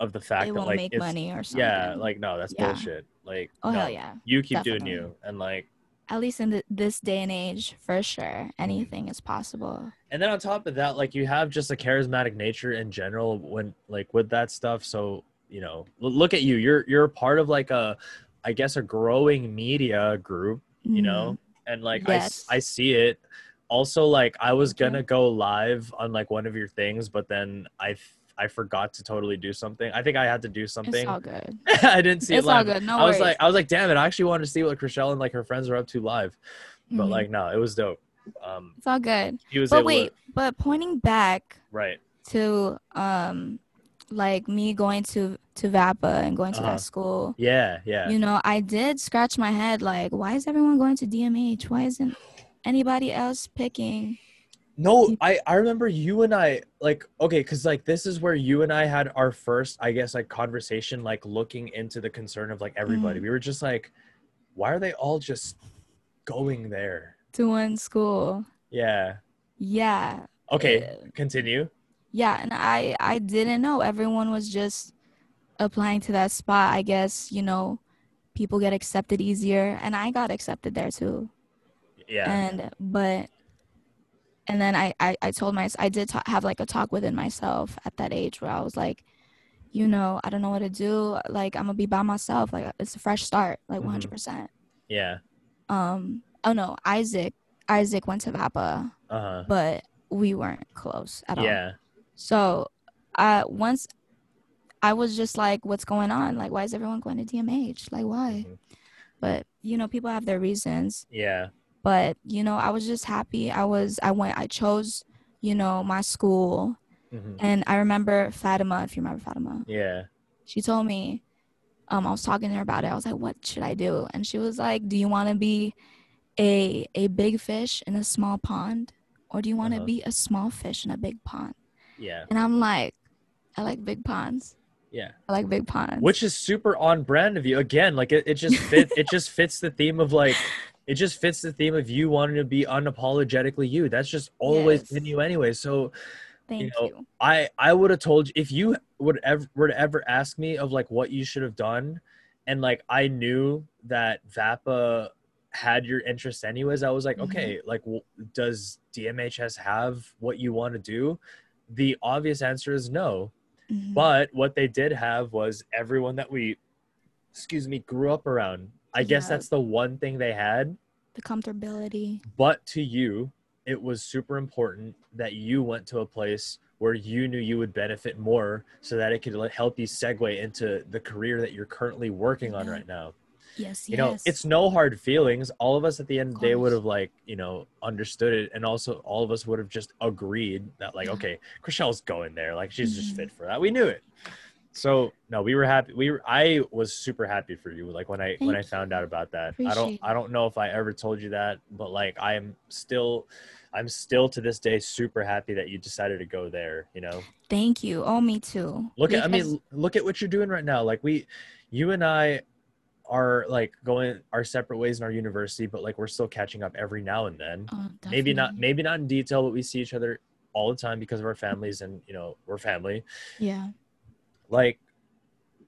of the fact They that like make money or something. yeah like no that's Yeah. bullshit like Oh no, hell yeah. you keep doing you and like At least in th- this day and age, for sure, anything is possible. and then on top of that like you have just a charismatic nature in general when like with that stuff so you know look at you you're you're part of like a i guess a growing media group you know and like I, Yes. I see it also like i was gonna go live on like one of your things but then i f- i forgot to totally do something i think i had to do something. It's all [LAUGHS] good. i didn't see It's it all good. No i was like i was like damn it i actually wanted to see what Kriziel and like her friends were up to live but Mhm. like no it was dope um it's all good. he was But wait, to but pointing back right to um like me going to to Vapa and going to Uh-huh. that school. yeah yeah You know, I did scratch my head like, why is everyone going to DMH? Why isn't anybody else picking? No, I I remember you and I like okay, because like this is where you and I had our first, I guess, like conversation, like looking into the concern of like everybody. Mm-hmm. We were just like, why are they all just going there? to one school. Yeah. Yeah. Okay, Uh, continue. Yeah, and I I didn't know everyone was just applying to that spot. I guess, you know, people get accepted easier and I got accepted there too. Yeah. and but and then I, I i told my i did ta- have like a talk within myself at that age where i was like you know i don't know what to do like i'm gonna be by myself like it's a fresh start like Mhm. 100 percent yeah. um oh no isaac isaac went to vapa Uh huh. but we weren't close at all Yeah. So uh once i was just like what's going on? Like why is everyone going to dmh like why? Mhm. but you know people have their reasons. Yeah. but you know i was just happy. I was i went i chose you know my school. Hmm and i remember fatima if you remember fatima. Yeah. she told me um i was talking to her about it. I was like what should i do? And she was like do you want to be a a big fish in a small pond? Or do you want to Uh-huh. be a small fish in a big pond Yeah. and i'm like i like big ponds Yeah. i like big ponds Which is super on brand of you. Again, like it, it just fit it just [LAUGHS] fits the theme of like it just fits the theme of you wanting to be unapologetically you. That's just always Yes. been you anyway. So thank know, you I I would have told you if you would ever were to ever ask me of like what you should have done, and like I knew that Vapa had your interest anyways. I was like, Mhm. okay, like w- does DMHS have what you want to do? The obvious answer is no. Mhm. But what they did have was everyone that we, excuse me, grew up around. I guess that's the one thing they had. the comfortability But to you, it was super important that you went to a place where you knew you would benefit more so that it could help you segue into the career that you're currently working on Yeah. right now Yes, you yes. know it's no hard feelings. All of us at the end of the day would have like you know understood it. And also all of us would have just agreed that like Yeah. okay Kriziel's going there. Like she's just Mhm. fit for that. We knew it. So no we were happy. We were i was super happy for you. Like when i when i found out about that. I don't i don't know if i ever told you that but like i am still i'm still to this day super happy that you decided to go there you know? Thank you. Oh, me too. look at i mean look at what you're doing right now. Like we you and i are like going our separate ways in our university but like we're still catching up every now and then Oh, maybe not maybe not in detail but we see each other all the time because of our families and you know we're family Yeah. like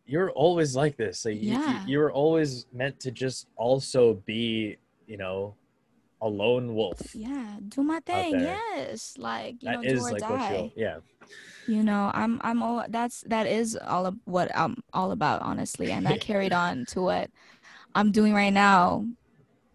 you're always like this like you- you, Yeah. you're always meant to just also be you know a lone wolf Yeah. Do my thing. Yes. Like you That know, is do or like die. yeah you know i'm i'm all that's that is all of what i'm all about honestly and that carried [LAUGHS] on to what i'm doing right now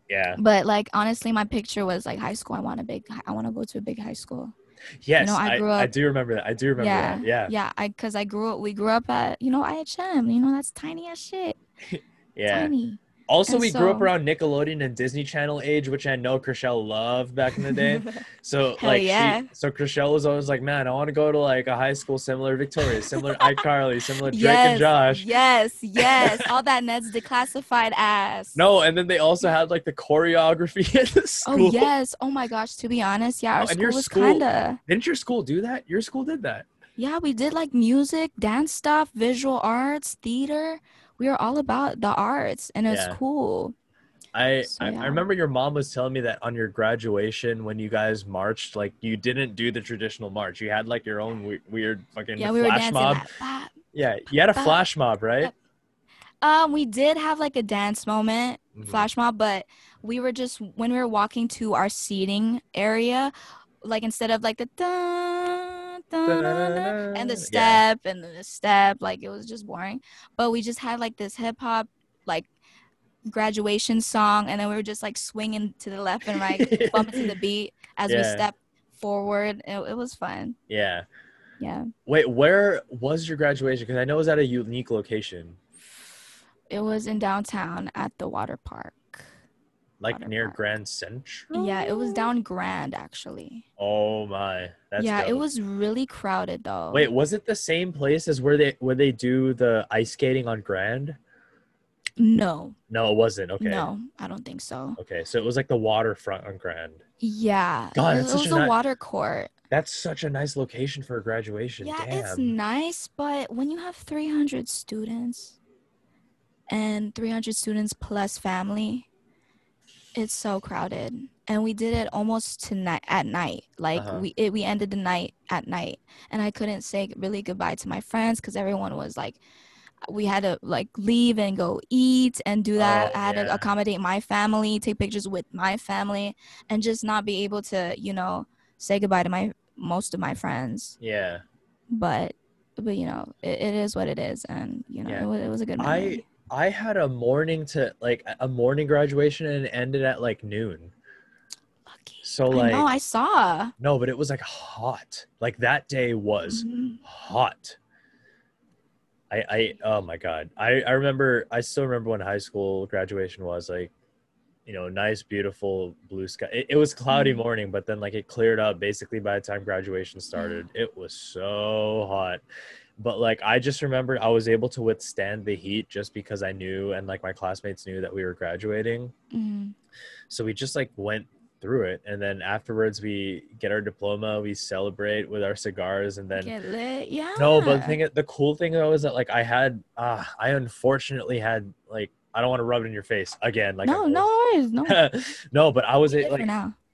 yeah but like honestly my picture was like high school i want a big i want to go to a big high school yes I I, grew I up- do remember that i do remember yeah that yeah yeah i because i grew up we grew up at you know ihm you know that's tiny as shit [LAUGHS] yeah tiny Also, And we grew up around Nickelodeon and Disney Channel age, which I know Kriziel loved back in the day. [LAUGHS] So like yeah. she, so Kriziel was always like, "Man, I want to go to like a high school similar Victorious, similar iCarly, similar to Drake yes and Josh." yes [LAUGHS] yes all that ned's declassified ass No, and then they also had like the choreography [LAUGHS] in the oh, school. oh yes oh my gosh to be honest yeah Oh, our your school was kind of Didn't your school do that? Your school did that. Yeah, we did like music, dance stuff, visual arts, theater. We were all about the arts and it's Yeah. cool. I, So, I yeah. I remember your mom was telling me that on your graduation when you guys marched, like you didn't do the traditional march. You had like your own we- weird fucking Yeah, we flash mob. Yeah, you had a flash mob, right? Um, we did have like a dance moment, Mhm. flash mob, but we were just when we were walking to our seating area, like instead of like the dun, and the Yeah. step and the step, like it was just boring. But we just had like this hip hop like graduation song, and then we were just like swinging to the left and right, [LAUGHS] bumping to the beat as we Yeah. step forward. It, it was fun. Yeah. Yeah, Wait, where was your graduation? Because I know it was at a unique location, it was in downtown at the water park. Like near park. Grand Central. Yeah, it was down Grand actually. Oh my, that's yeah, it was really crowded though. Wait, was it the same place as where they where they do the ice skating on Grand? No, No, it wasn't. Okay. no, I don't think so. Okay, so it was like the waterfront on Grand. Yeah, God, it, it was a a ni- water court. That's such a nice location for a graduation. Yeah, Damn. it's nice, but when you have 300 students and 300 students plus family, it's so crowded. And we did it almost tonight at night. Like Uh-huh. we it, we ended the night at night, and I couldn't say really goodbye to my friends because everyone was like, we had to like leave and go eat and do that. Oh, I had yeah. to accommodate my family, take pictures with my family, and just not be able to, you know, say goodbye to my most of my friends yeah. but but you know it, it is what it is and you know Yeah. it, was, it was a good memory. I had a morning to like a morning graduation and it ended at like noon. Lucky. So I like know I saw no, but it was like hot. Like that day was Mhm. hot. I I oh my god. I I remember I still remember when high school graduation was like you know, nice beautiful blue sky. It, it was cloudy Mhm. morning, but then like it cleared up basically by the time graduation started. It was so hot. But like I just remembered I was able to withstand the heat just because I knew and like my classmates knew that we were graduating. Mhm. So we just like went through it and then afterwards we get our diploma, we celebrate with our cigars and then get lit yeah no, but the thing, the cool thing though is that like I had, ah, I unfortunately had like I don't want to rub it in your face again. Like no no worries no [LAUGHS] no, but I was like,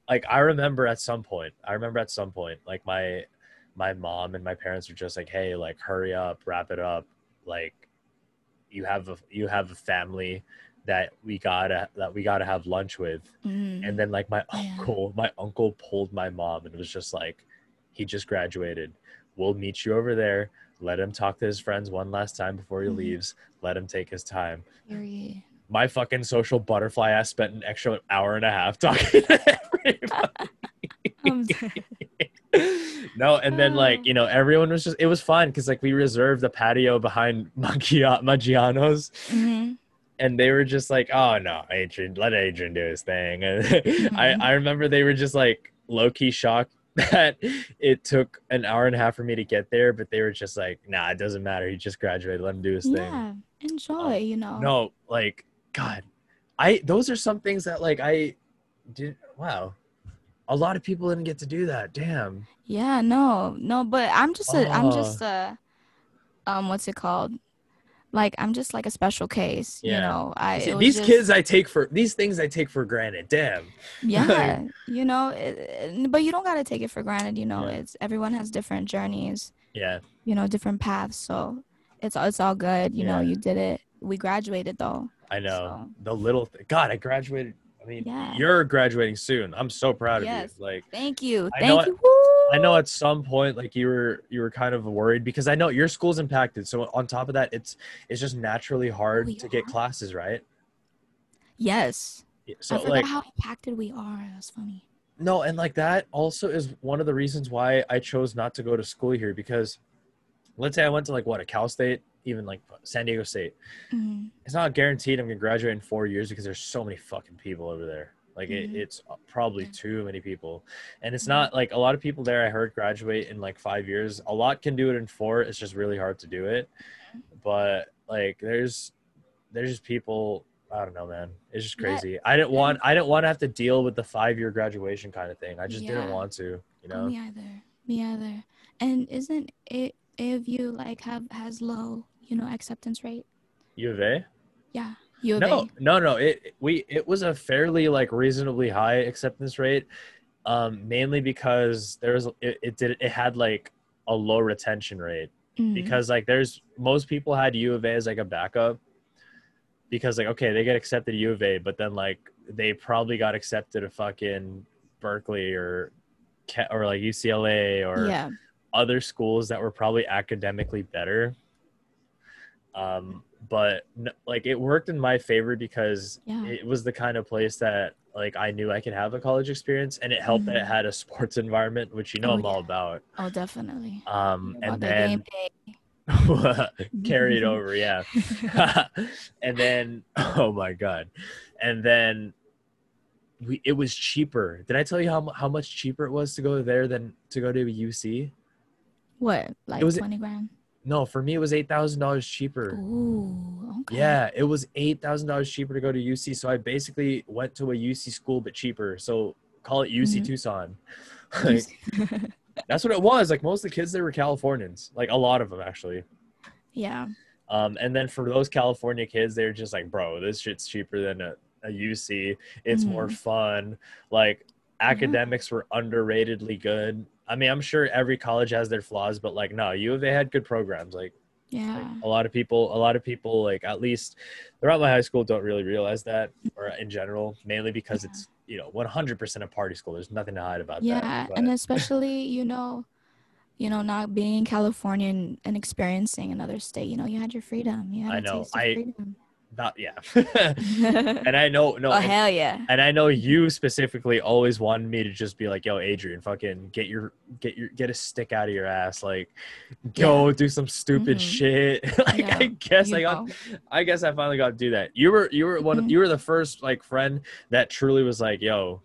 like I remember at some point, I remember at some point, like my my mom and my parents were just like, hey, like hurry up, wrap it up, like you have a you have a family that we gotta that we gotta have lunch with Mhm. and then like my Yeah. uncle my uncle pulled my mom and was just like he just graduated we'll meet you over there let him talk to his friends one last time before he Mhm. leaves let him take his time Period. my fucking social butterfly ass spent an extra hour and a half talking to [LAUGHS] everybody [LAUGHS] no, and then like you know everyone was just it was fun because like we reserved the patio behind [LAUGHS] Maggia- Maggiano's Mhm. and they were just like, "Oh no, Adrian, let Adrian do his thing." And [LAUGHS] Mhm. I I remember they were just like low key shocked [LAUGHS] that it took an hour and a half for me to get there, but they were just like, "Nah, it doesn't matter. He just graduated. Let him do his thing." Yeah, enjoy. You know. No, like God, I those are some things that like I did. Wow, a lot of people didn't get to do that. Damn. Yeah, no, no, but I'm just a, I'm Oh. just a, um, what's it called? Like I'm just like a special case, yeah. you know. I these just- kids I take for these things I take for granted. Damn. yeah, [LAUGHS] you know, it, but you don't gotta take it for granted, you know. Yeah. It's everyone has different journeys, Yeah. you know, different paths, so it's it's all good, you know. You did it. We graduated though. I know So- the little. Th- God, I graduated. I mean, Yeah. you're graduating soon. I'm so proud Yes. of you. Like, Thank you, I thank you. Woo! I know at some point, like you were, you were kind of worried because I know your school's impacted. So on top of that, it's it's just naturally oh, hard we to get classes right. Yes, So I forgot like, how impacted we are. That's funny. no, and like that also is one of the reasons why I chose not to go to school here because, let's say I went to like what a Cal State, even like San Diego State. Mhm. it's not guaranteed I'm gonna graduate in four years because there's so many fucking people over there. Like Mhm. it, it's probably too many people, and it's not like a lot of people there. I heard graduate in like five years. A lot can do it in four. It's just really hard to do it. But like there's there's just people. I don't know, man. It's just Yeah. crazy. I didn't Yeah. want I didn't want to have to deal with the five year graduation kind of thing. I just didn't want to. You Oh, know. me either. Me either. And isn't it if you like have has low, you know, acceptance rate? U of A. Yeah. U of no, A. no, no. It we it was a fairly like reasonably high acceptance rate, um, mainly because there was it, it did it had like a low retention rate Mhm. because like there's most people had U of A as like a backup because like okay they get accepted to U of A but then like they probably got accepted to fucking Berkeley or or like UCLA or yeah. other schools that were probably academically better. Um, but like it worked in my favor because Yeah. it was the kind of place that like I knew I could have a college experience, and it helped that it Mhm. had a sports environment, which you know Oh, I'm all about. Oh, definitely. Um, and the then [LAUGHS] carried over, yeah. [LAUGHS] and then [LAUGHS] oh my god, and then we it was cheaper. Did I tell you how how much cheaper it was to go there than to go to UC? What? Like was- twenty grand? No, for me it was eight thousand dollars cheaper. Ooh. Okay. Yeah, it was eight thousand dollars cheaper to go to UC. So I basically went to a UC school but cheaper. So call it UC Mhm. Tucson. [LAUGHS] Like, that's what it was. Like most of the kids there were Californians. Like a lot of them actually. yeah. Um, and then for those California kids, they're just like, bro, this shit's cheaper than a, a UC. It's more Mhm. fun. Like academics were underratedly good. I mean, I'm sure every college has their flaws, but like, no, U of A had good programs. Like, Yeah. like, a lot of people, a lot of people, like at least throughout my high school, don't really realize that, or in general, mainly because Yeah. it's you know 100% a party school. There's nothing to hide about yeah. that. Yeah, and especially, you know, you know, not being in California and, experiencing another state, you know, you had your freedom. You had I a know. taste of I- freedom. Not yeah. [LAUGHS] and I know no. oh hell yeah. and I know you specifically always wanted me to just be like, "Yo, Adrian, fucking get your get your get a stick out of your ass, like go do some stupid Mhm. shit." [LAUGHS] like Yeah, I guess You I got, know. I guess I finally got to do that. You were you were one Mhm. you were the first like friend that truly was like, "Yo,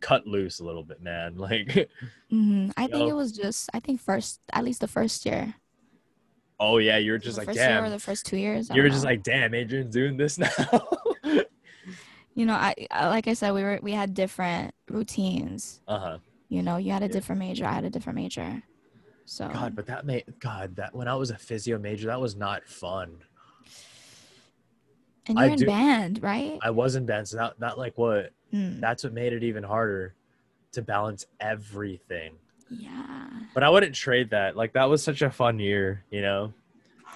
cut loose a little bit, man." [LAUGHS] Like, hmm I think know? it was just I think first at least the first year. Oh yeah, you were just the like, first year or "Damn." the first two years. You were don't just like, "Damn, Adrian's doing this now." [LAUGHS] you know, I, I like I said, we were we had different routines. uh huh. You know, you had a Yeah. different major, I had a different major. So God, but that made God that when I was a physio major, that was not fun. and you're in do- band, right? I wasn't band, so that that like what Mm, that's what made it even harder to balance everything. Yeah, But I wouldn't trade that. Like that was such a fun year, you know.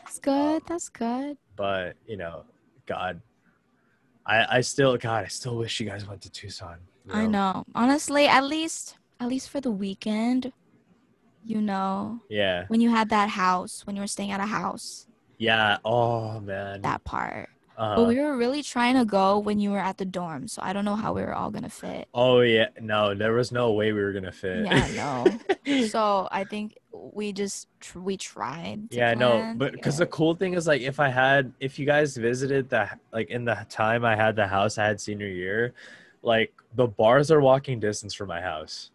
that's good. That's good. But you know, God, I I still God, I still wish you guys went to Tucson. you I know. Honestly, at least at least for the weekend, you know, Yeah, when you had that house, when you were staying at a house, yeah. Oh man, that part. Uh, But we were really trying to go when you were at the dorm, so I don't know how we were all gonna fit. oh yeah, no, there was no way we were gonna fit. Yeah, no. [LAUGHS] So I think we just tr- we tried. To yeah, no, plan but because the cool thing is like if I had, if you guys visited the like in the time I had the house I had senior year, like the bars are walking distance from my house,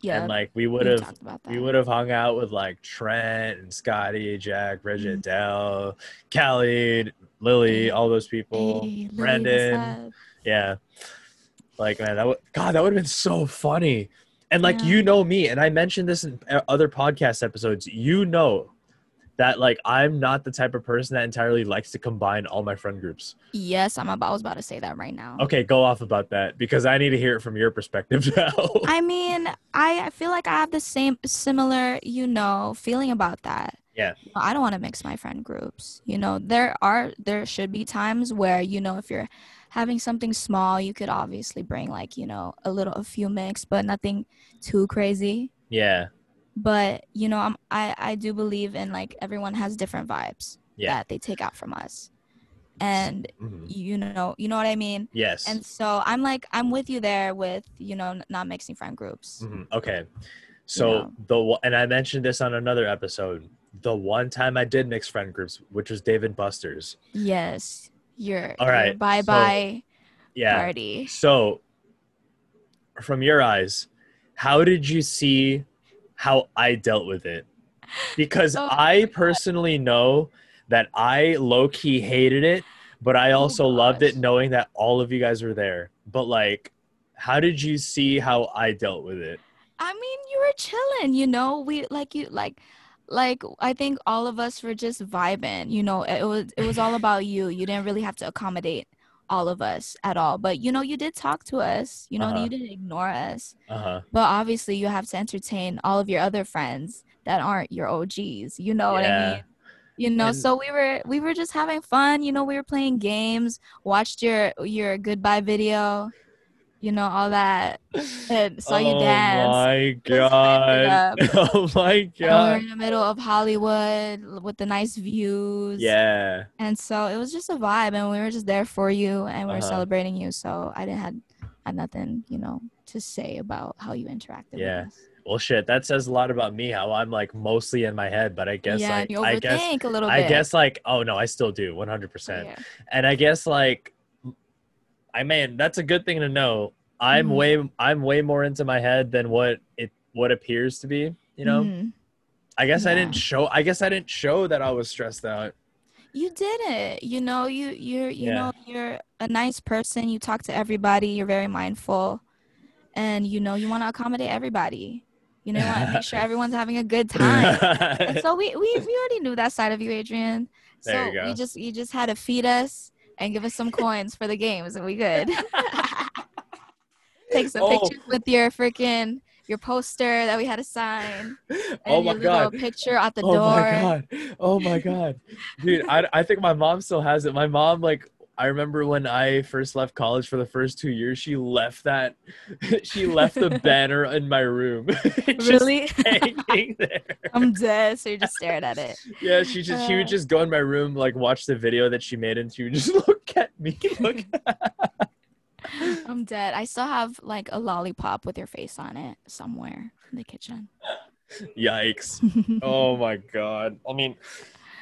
yeah, and like we would have talked about that. we would have hung out with like Trent and Scotty, Jack, Bridget, Mhm. Dell, Callie, Lily, all those people, Hey, Lily, what's Brendan. up? Yeah. Like man, that would God, that would have been so funny. And like Yeah. you know me, and I mentioned this in uh, other podcast episodes. You know that like I'm not the type of person that entirely likes to combine all my friend groups. Yes, I'm about. I was about to say that right now. Okay, go off about that because I need to hear it from your perspective [LAUGHS] now. I mean, I, I feel like I have the same similar, you know, feeling about that. Yeah. I don't want to mix my friend groups. You know, there are there should be times where, you know, if you're having something small, you could obviously bring like, you know, a little a few mix, but nothing too crazy. yeah, But, you know, I'm I I do believe in like everyone has different vibes yeah. that they take out from us. And Mhm. you know, you know what I mean? Yes. And so I'm like I'm with you there with, you know, not mixing friend groups. Mhm. Okay. So know. the and I mentioned this on another episode. The one time I did mix friend groups, which was Dave & Buster's. Yes. Your, All right, bye bye Yeah. party. So, from your eyes, how did you see how I dealt with it? Because [LAUGHS] Oh I personally know that I low key hated it, but I Oh also loved it knowing that all of you guys were there. But, like, how did you see how I dealt with it? I mean, you were chilling, you know. We like you like like I think all of us were just vibing, you know. It was it was all [LAUGHS] about you. You didn't really have to accommodate all of us at all. But you know, you did talk to us. You know, Uh-huh. you didn't ignore us. Uh huh. But obviously, you have to entertain all of your other friends that aren't your OGs. You know what I mean? You know, And- so we were we were just having fun. You know, we were playing games, watched your your goodbye video, you know, all that, and saw you dance. oh dance. my Just hyped it god! [LAUGHS] Oh my And we were in the middle of Hollywood with the nice views. Yeah. And so it was just a vibe, and we were just there for you, and we were Uh-huh. celebrating you. So I didn't had had nothing, you know, to say about how you interacted Yeah. with us. Well, shit, that says a lot about me. How I'm like mostly in my head, but I guess yeah, like I guess a little I guess like oh no, I still do 100. Oh, percent yeah. And I guess like I mean that's a good thing to know. I'm Mhm. way I'm way more into my head than what it what appears to be. You know. Mhm. I guess I didn't show. I guess I didn't show that I was stressed out. You did it. You know, you you're you Yeah. know you're a nice person. You talk to everybody. You're very mindful, and you know you want to accommodate everybody. You know, you want to make sure [LAUGHS] everyone's having a good time. [LAUGHS] and so we, we we already knew that side of you, Adrian. So There you go. we just you just had to feed us and give us some coins for the games, and we good. [LAUGHS] Take some Oh. pictures with your freaking your poster that we had to sign. [LAUGHS] And oh my god. Picture at the oh door. my god oh my god dude I, I think my mom still has it my mom like i remember when i first left college for the first two years she left that [LAUGHS] she left the [LAUGHS] banner in my room [LAUGHS] Really? hanging there I'm dead. So you're just stared at it. yeah she just she would Uh. just go in my room like watch the video that she made and she would just look at me look I'm dead. I still have like a lollipop with your face on it somewhere in the kitchen. yikes oh my god i mean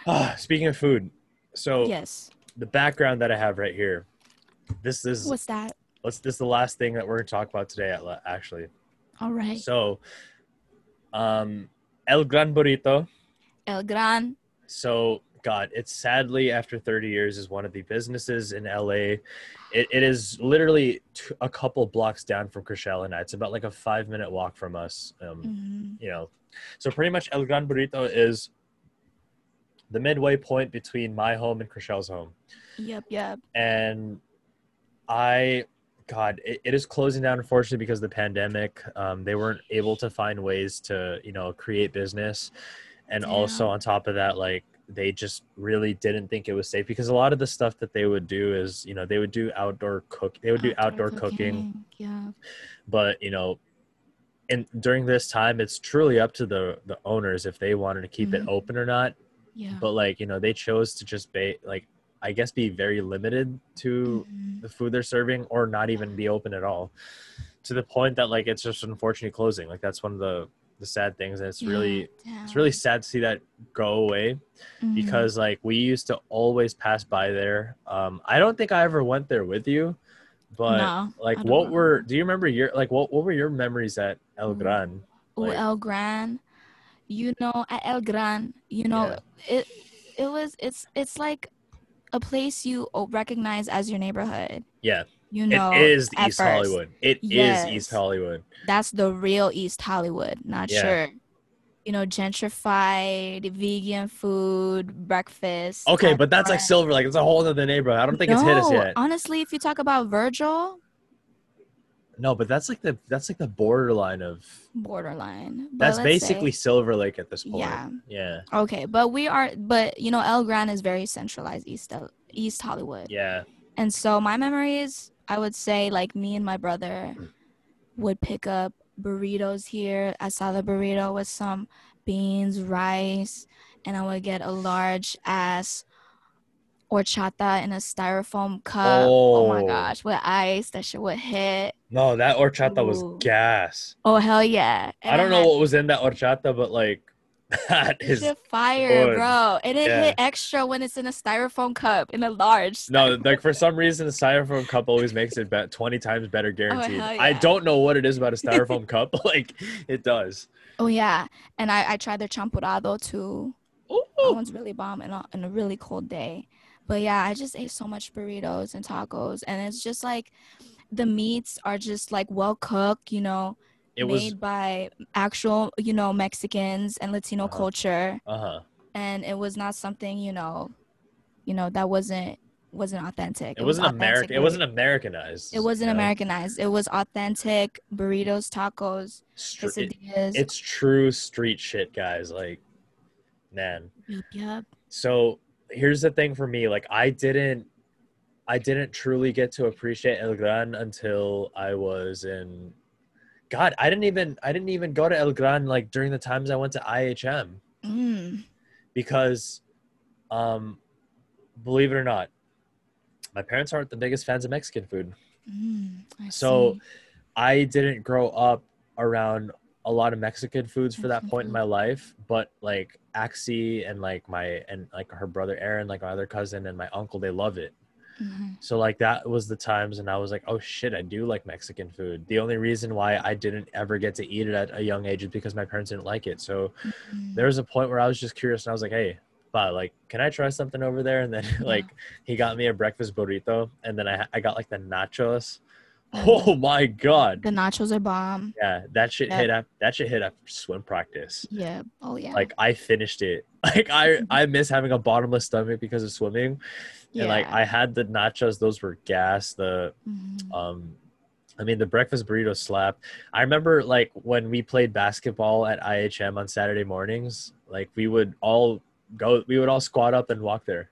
ah, [SIGHS] speaking of food so yes. The background that i have right here this is What's that? let's this is the last thing that we're going to talk about today at- actually All right. so um el gran burrito El Gran. so god it's sadly after 30 years is one of the businesses in la it, it is literally t- a couple blocks down from Chrisellina. it's about like a five minute walk from us um Mhm. you know so pretty much el gran burrito is the midway point between my home and Kriziel's home Yep, yep. and I, God, it, it is closing down unfortunately because of the pandemic. Um, they weren't able to find ways to, you know, create business, and also on top of that, like they just really didn't think it was safe because a lot of the stuff that they would do is, you know, they would do outdoor cook, they would do outdoor cooking, Yeah. but you know. And during this time, it's truly up to the the owners if they wanted to keep it Mhm. open or not Yeah. but like you know they chose to just be like I guess be very limited to Mhm. the food they're serving or not even be open at all to the point that like it's just unfortunately closing like that's one of the the sad things and it's really Yeah, it's really sad to see that go away. Mhm. because like we used to always pass by there um i don't think i ever went there with you but No, like what were do you remember your like what what were your memories at el Ooh. gran Ooh, like- El Gran, you know, at El Gran, you know, it it was it's it's like a place you recognize as your neighborhood. yeah You know, it is east first. hollywood It is Yes. east hollywood That's the real East Hollywood, not Yeah. sure. You know, gentrified, vegan food, breakfast. okay but that's like silver like it's a whole other neighborhood i don't think it's hit us yet Honestly, if you talk about Virgil, no but that's like the that's like the borderline of borderline. But that's basically say- silver lake at this point Yeah. yeah okay, but we are, but you know, El Gran is very centralized East East Hollywood. yeah And so my memories, I would say, like me and my brother would pick up burritos here. I saw the burrito with some beans, rice, and I would get a large ass horchata in a styrofoam cup. Oh, my Oh. gosh, with ice, that shit would hit. No that horchata was gas Oh hell yeah! I don't know what was in that horchata, but like [LAUGHS] that Is fire, good. bro. And it Yeah. hit extra when it's in a styrofoam cup in a large. no like for some reason the styrofoam cup always makes it bet twenty times better oh, guaranteed. hell I don't know what it is about a [LAUGHS] styrofoam cup, but like it does. Oh yeah, and I I tried their champurrado too. That one's really bomb in a, in a really cold day. But yeah, I just ate so much burritos and tacos, and it's just like the meats are just like well cooked, you know, It made was by actual, you know, Mexicans and Latino Uh-huh. culture, uh huh. and it was not something, you know, you know that wasn't wasn't authentic. It wasn't American. It wasn't Americanized. It wasn't you know? Americanized. It was authentic burritos, tacos, Str- it- quesadillas. it's true street shit, guys. Like, man. Yup, yup. so here's the thing for me like i didn't i didn't truly get to appreciate el gran until i was in god i didn't even i didn't even go to el gran like during the times i went to ihm Mm. because um believe it or not my parents aren't the biggest fans of mexican food Mm, I So, see. I didn't grow up around a lot of Mexican foods for that point in my life, but like Axie and like my and like her brother Aaron, like my other cousin and my uncle, they love it. Mhm. So like that was the times and I was like, oh shit, I do like Mexican food. The only reason why I didn't ever get to eat it at a young age is because my parents didn't like it. So Mhm. there was a point where I was just curious and I was like, hey, but like, can I try something over there? And then [LAUGHS] like he got me a breakfast burrito and then I I got like the nachos. [LAUGHS] Oh my god. The nachos are bomb. Yeah, that shit Yeah. hit up. that shit hit after swim practice. Yeah. Oh yeah. Like I finished it. [LAUGHS] Like I I miss having a bottomless stomach because of swimming. And like I had the nachos, those were gas. The Mhm. um I mean the breakfast burrito slap. I remember like when we played basketball at IHM on Saturday mornings, like we would all go we would all squat up and walk there.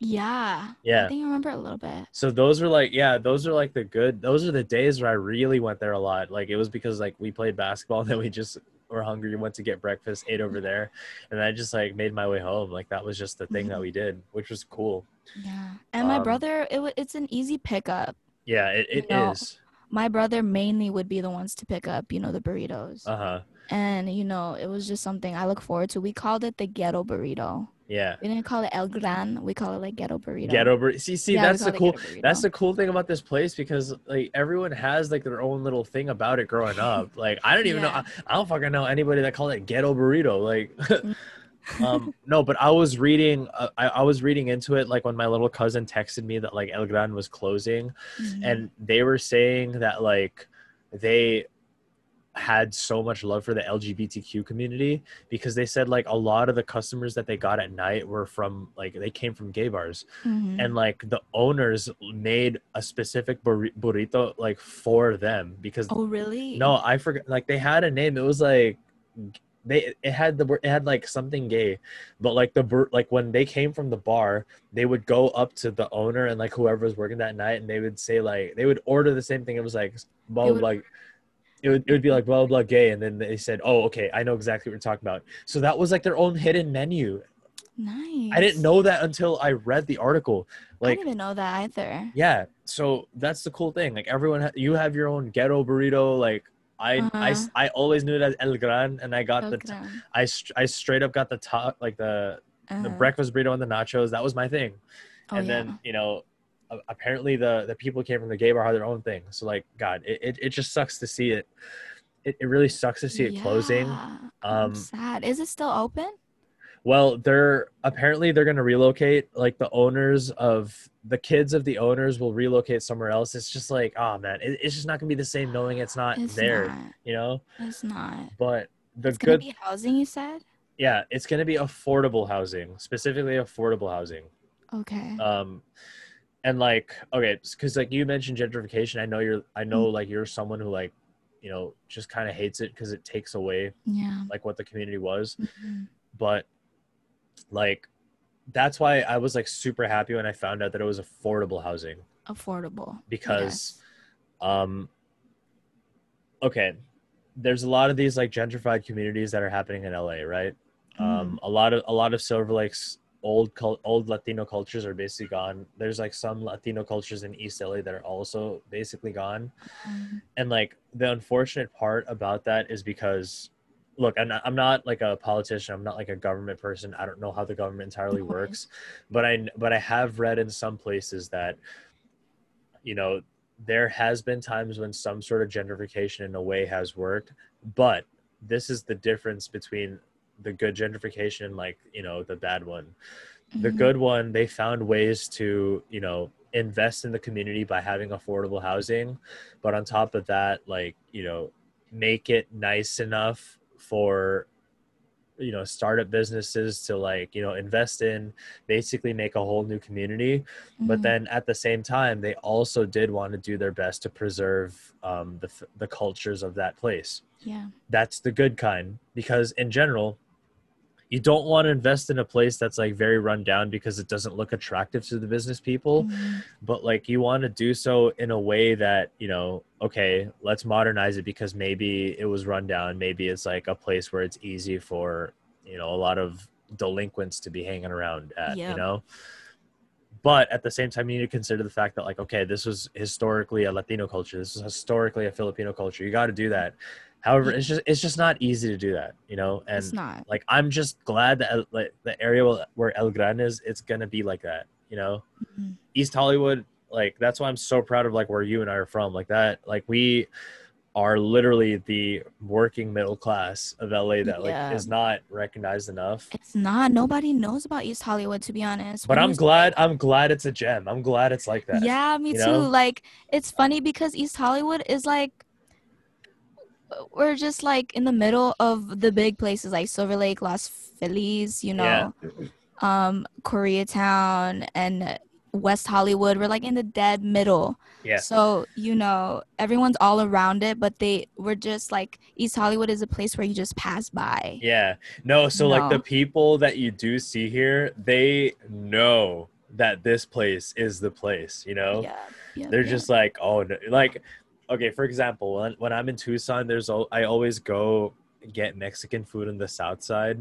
Yeah. Yeah. I think I remember a little bit. So those are like yeah, those are like the good those are the days where I really went there a lot. Like it was because like we played basketball [LAUGHS] and then we just were hungry, went to get breakfast, ate over there, and I just like made my way home. Like that was just the thing that Mhm. we did, which was cool. Yeah. And my Um, brother, it it's an easy pickup. Yeah, it, it You know, is. My brother mainly would be the ones to pick up, you know, the burritos. Uh-huh. and you know, it was just something I look forward to. We called it the ghetto burrito. Yeah. We didn't call it El Gran. We call it like ghetto burrito. Ghetto bur- see see Yeah, that's the cool that's the cool thing about this place because like everyone has like their own little thing about it growing up. [LAUGHS] Like I don't even know I, I don't fucking know anybody that called it ghetto burrito. Like Mm. [LAUGHS] um no but i was reading uh, I, I was reading into it like when my little cousin texted me that like el gran was closing Mhm. and they were saying that like they had so much love for the lgbtq community because they said like a lot of the customers that they got at night were from like they came from gay bars Mhm. and like the owners made a specific burri- burrito like for them because oh really? no, I forgot. Like they had a name. It was like they it had the word- it had like something gay, but like the bur- like when they came from the bar, they would go up to the owner and like whoever was working that night, and they would say like they would order the same thing. It was like They blah. would- blah. It would, it would be like blah blah blah gay, and then they said, "Oh, okay, I know exactly what you're talking about." So that was like their own hidden menu. Nice. I didn't know that until I read the article. Like, I didn't even know that either. yeah, so that's the cool thing. Like everyone, ha- you have your own ghetto burrito. Like I, I, Uh-huh. I always knew it as El Gran, and I got the, Okay. t- I, str- I straight up got the top, like the, the Uh-huh. breakfast burrito and the nachos. That was my thing. Oh, and yeah. then you know, apparently the the people who came from the gay bar had their own thing. So like, God, it, it, it just sucks to see it. It, it really sucks to see it closing. Um, I'm sad. Is it still open? Well, they're apparently they're going to relocate. Like the owners of the kids of the owners will relocate somewhere else. It's just like, oh man, it, it's just not going to be the same knowing it's not It's there, not. you know. It's not. But the It's good, be housing. You said. yeah, it's going to be affordable housing, specifically affordable housing. Okay. Um, and like, okay, because like you mentioned gentrification. I know you're, I know like you're someone who like, you know, just kind of hates it because it takes away yeah. like what the community was. Mhm. but like that's why I was like super happy when I found out that it was affordable housing Affordable. because um okay there's a lot of these like gentrified communities that are happening in LA right um a lot of a lot of Silver Lake's old cul- old Latino cultures are basically gone. There's like some Latino cultures in East LA that are also basically gone. Um, and like the unfortunate part about that is because look I'm not, I'm not like a politician. I'm not like a government person. I don't know how the government entirely Okay. works. But i but i have read in some places that you know there has been times when some sort of gentrification in a way has worked. But this is the difference between the good gentrification and like you know the bad one the mhm. good one they found ways to you know invest in the community by having affordable housing but on top of that like you know make it nice enough for you know startup businesses to like you know invest in basically make a whole new community but Mhm. then at the same time they also did want to do their best to preserve um, the, the cultures of that place Yeah. that's the good kind because in general you don't want to invest in a place that's like very run down because it doesn't look attractive to the business people. Mhm. but like you want to do so in a way that you know okay let's modernize it because maybe it was run down. Maybe it's like a place where it's easy for you know a lot of delinquents to be hanging around at you know? But at the same time you need to consider the fact that like okay this was historically a latino culture. This is historically a filipino culture. You got to do that however it's just it's just not easy to do that you know and it's not. like i'm just glad that like the area where- el gran is it's gonna be like that you know Mhm. east hollywood like that's why i'm so proud of like where you and i are from like that like we are literally the working middle class of la that like Yeah. is not recognized enough It's not. Nobody knows about East Hollywood, to be honest. but When i'm glad i'm glad it's a gem i'm glad it's like that Yeah, me you too. know? Like it's funny because East Hollywood is like we're just like in the middle of the big places like Silver Lake, Los Feliz, you Yeah. know, um, Koreatown and West Hollywood. We're like in the dead middle. yeah So, you know, everyone's all around it, but they we're just like East Hollywood is a place where you just pass by. Yeah. No, so like the people that you do see here, they know that this place is the place, you know? Yeah. yeah, They're yeah. just like, oh, no. like, okay, for example, when, when I'm in Tucson, there's, al- I always go get Mexican food on the South side.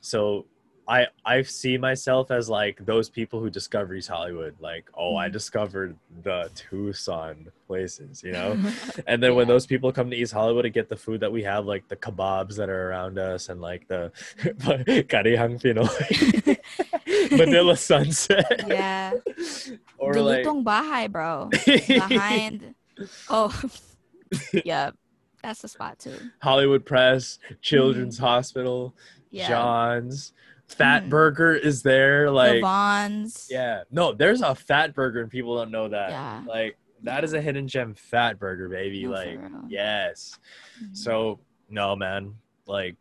So I, I see myself as like those people who discover East Hollywood, like, oh, I Mhm. discovered the Tucson places, you know? [LAUGHS] And then when those people come to East Hollywood to get the food that we have, like the kebabs that are around us and like the [LAUGHS] karihang Pinoy, [LAUGHS] Manila Sunset, yeah. or like Galutong Bahay, bro. Behind Oh [LAUGHS] yeah. That's the spot too. Hollywood Press, Children's Hospital, Yeah. John's, Fat Mm. Burger is there. Like, Bonds. yeah, no, there's a Fat Burger and people don't know that. Yeah. Like, that is a hidden gem, Fat Burger, baby. No, like, yes. Mhm. So no, man. Like,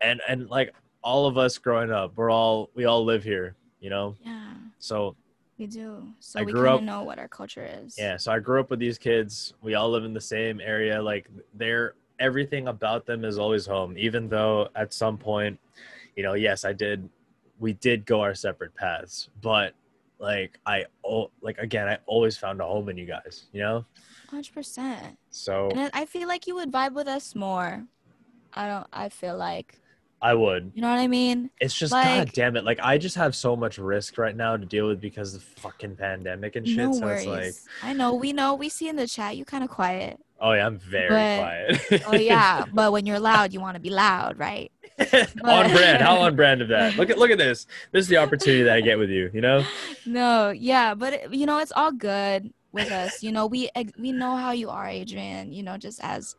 and and like all of us growing up, we're all we all live here, you know. Yeah, So we do. So I we kind of know what our culture is. yeah, so I grew up with these kids. We all live in the same area. Like, they're everything about them is always home. Even though at some point, you know, yes, I did. We did go our separate paths, but like I, oh, like again, I always found a home in you guys. You know. hundred percent. So And I feel like you would vibe with us more. I don't. I feel like I would. You know what I mean? It's just Like- god damn it. Like I just have so much risk right now to deal with because of the fucking pandemic and shit. no so worries. it's like I know. We know. We see in the chat. You kind of quiet. oh yeah, I'm very But- quiet. Oh [LAUGHS] yeah, but when you're loud, you want to be loud, right? [LAUGHS] on brand. How on brand of that? Look at look at this. This is the opportunity that I get with you, you know? [LAUGHS] No, yeah, but it, you know it's all good with us. You know we we know how you are, Adrian. You know just as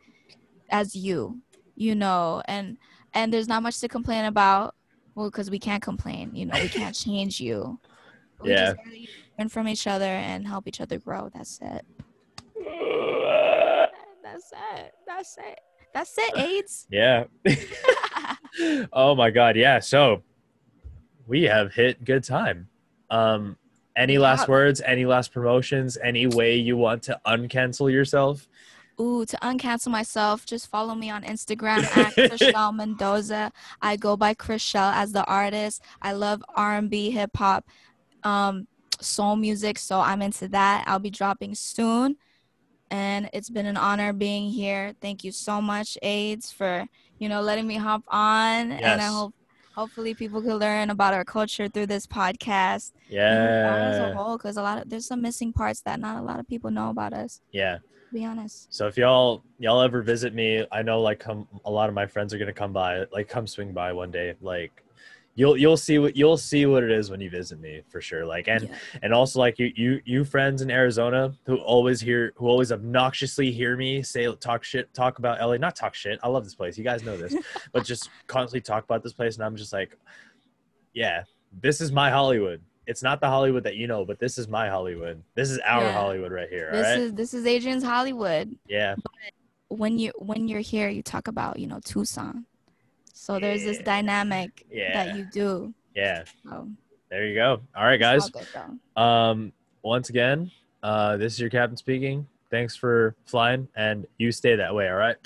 as you, you know, and and there's not much to complain about. Well, because we can't complain. You know we can't [LAUGHS] change you. We Yeah. just gotta learn from each other and help each other grow. That's it. [LAUGHS] That's it. That's it. That's it. AIDS. [LAUGHS] Yeah. oh my god, yeah. So we have hit good time. Um any last have. words, any last promotions, any way you want to uncancel yourself? Ooh, to uncancel myself, just follow me on Instagram [LAUGHS] at Kriziel Mendoza. I go by Chriselle as the artist. I love R&B, hip hop, um, soul music, so I'm into that. I'll be dropping soon, and it's been an honor being here. Thank you so much, AIDS, for you know letting me hop on, and I hope hopefully people can learn about our culture through this podcast Yeah, as a whole, because a lot of there's some missing parts that not a lot of people know about us. Yeah. Be honest. So if y'all y'all ever visit me, I know like come a lot of my friends are gonna come by, like come swing by one day. Like you'll you'll see what you'll see what it is when you visit me for sure. Like and Yeah. and also like you you you friends in Arizona who always hear who always obnoxiously hear me say talk shit talk about LA not talk shit I love this place you guys know this [LAUGHS] but just constantly talk about this place and I'm just like yeah this is my Hollywood it's not the Hollywood that you know but this is my Hollywood this is our Yeah. Hollywood right here This right is this is Adrian's Hollywood. yeah When you when you're here, you talk about you know Tucson. So there's this dynamic Yeah. that you do. yeah So there you go all right guys all um once again uh this is your captain speaking thanks for flying and you stay that way all right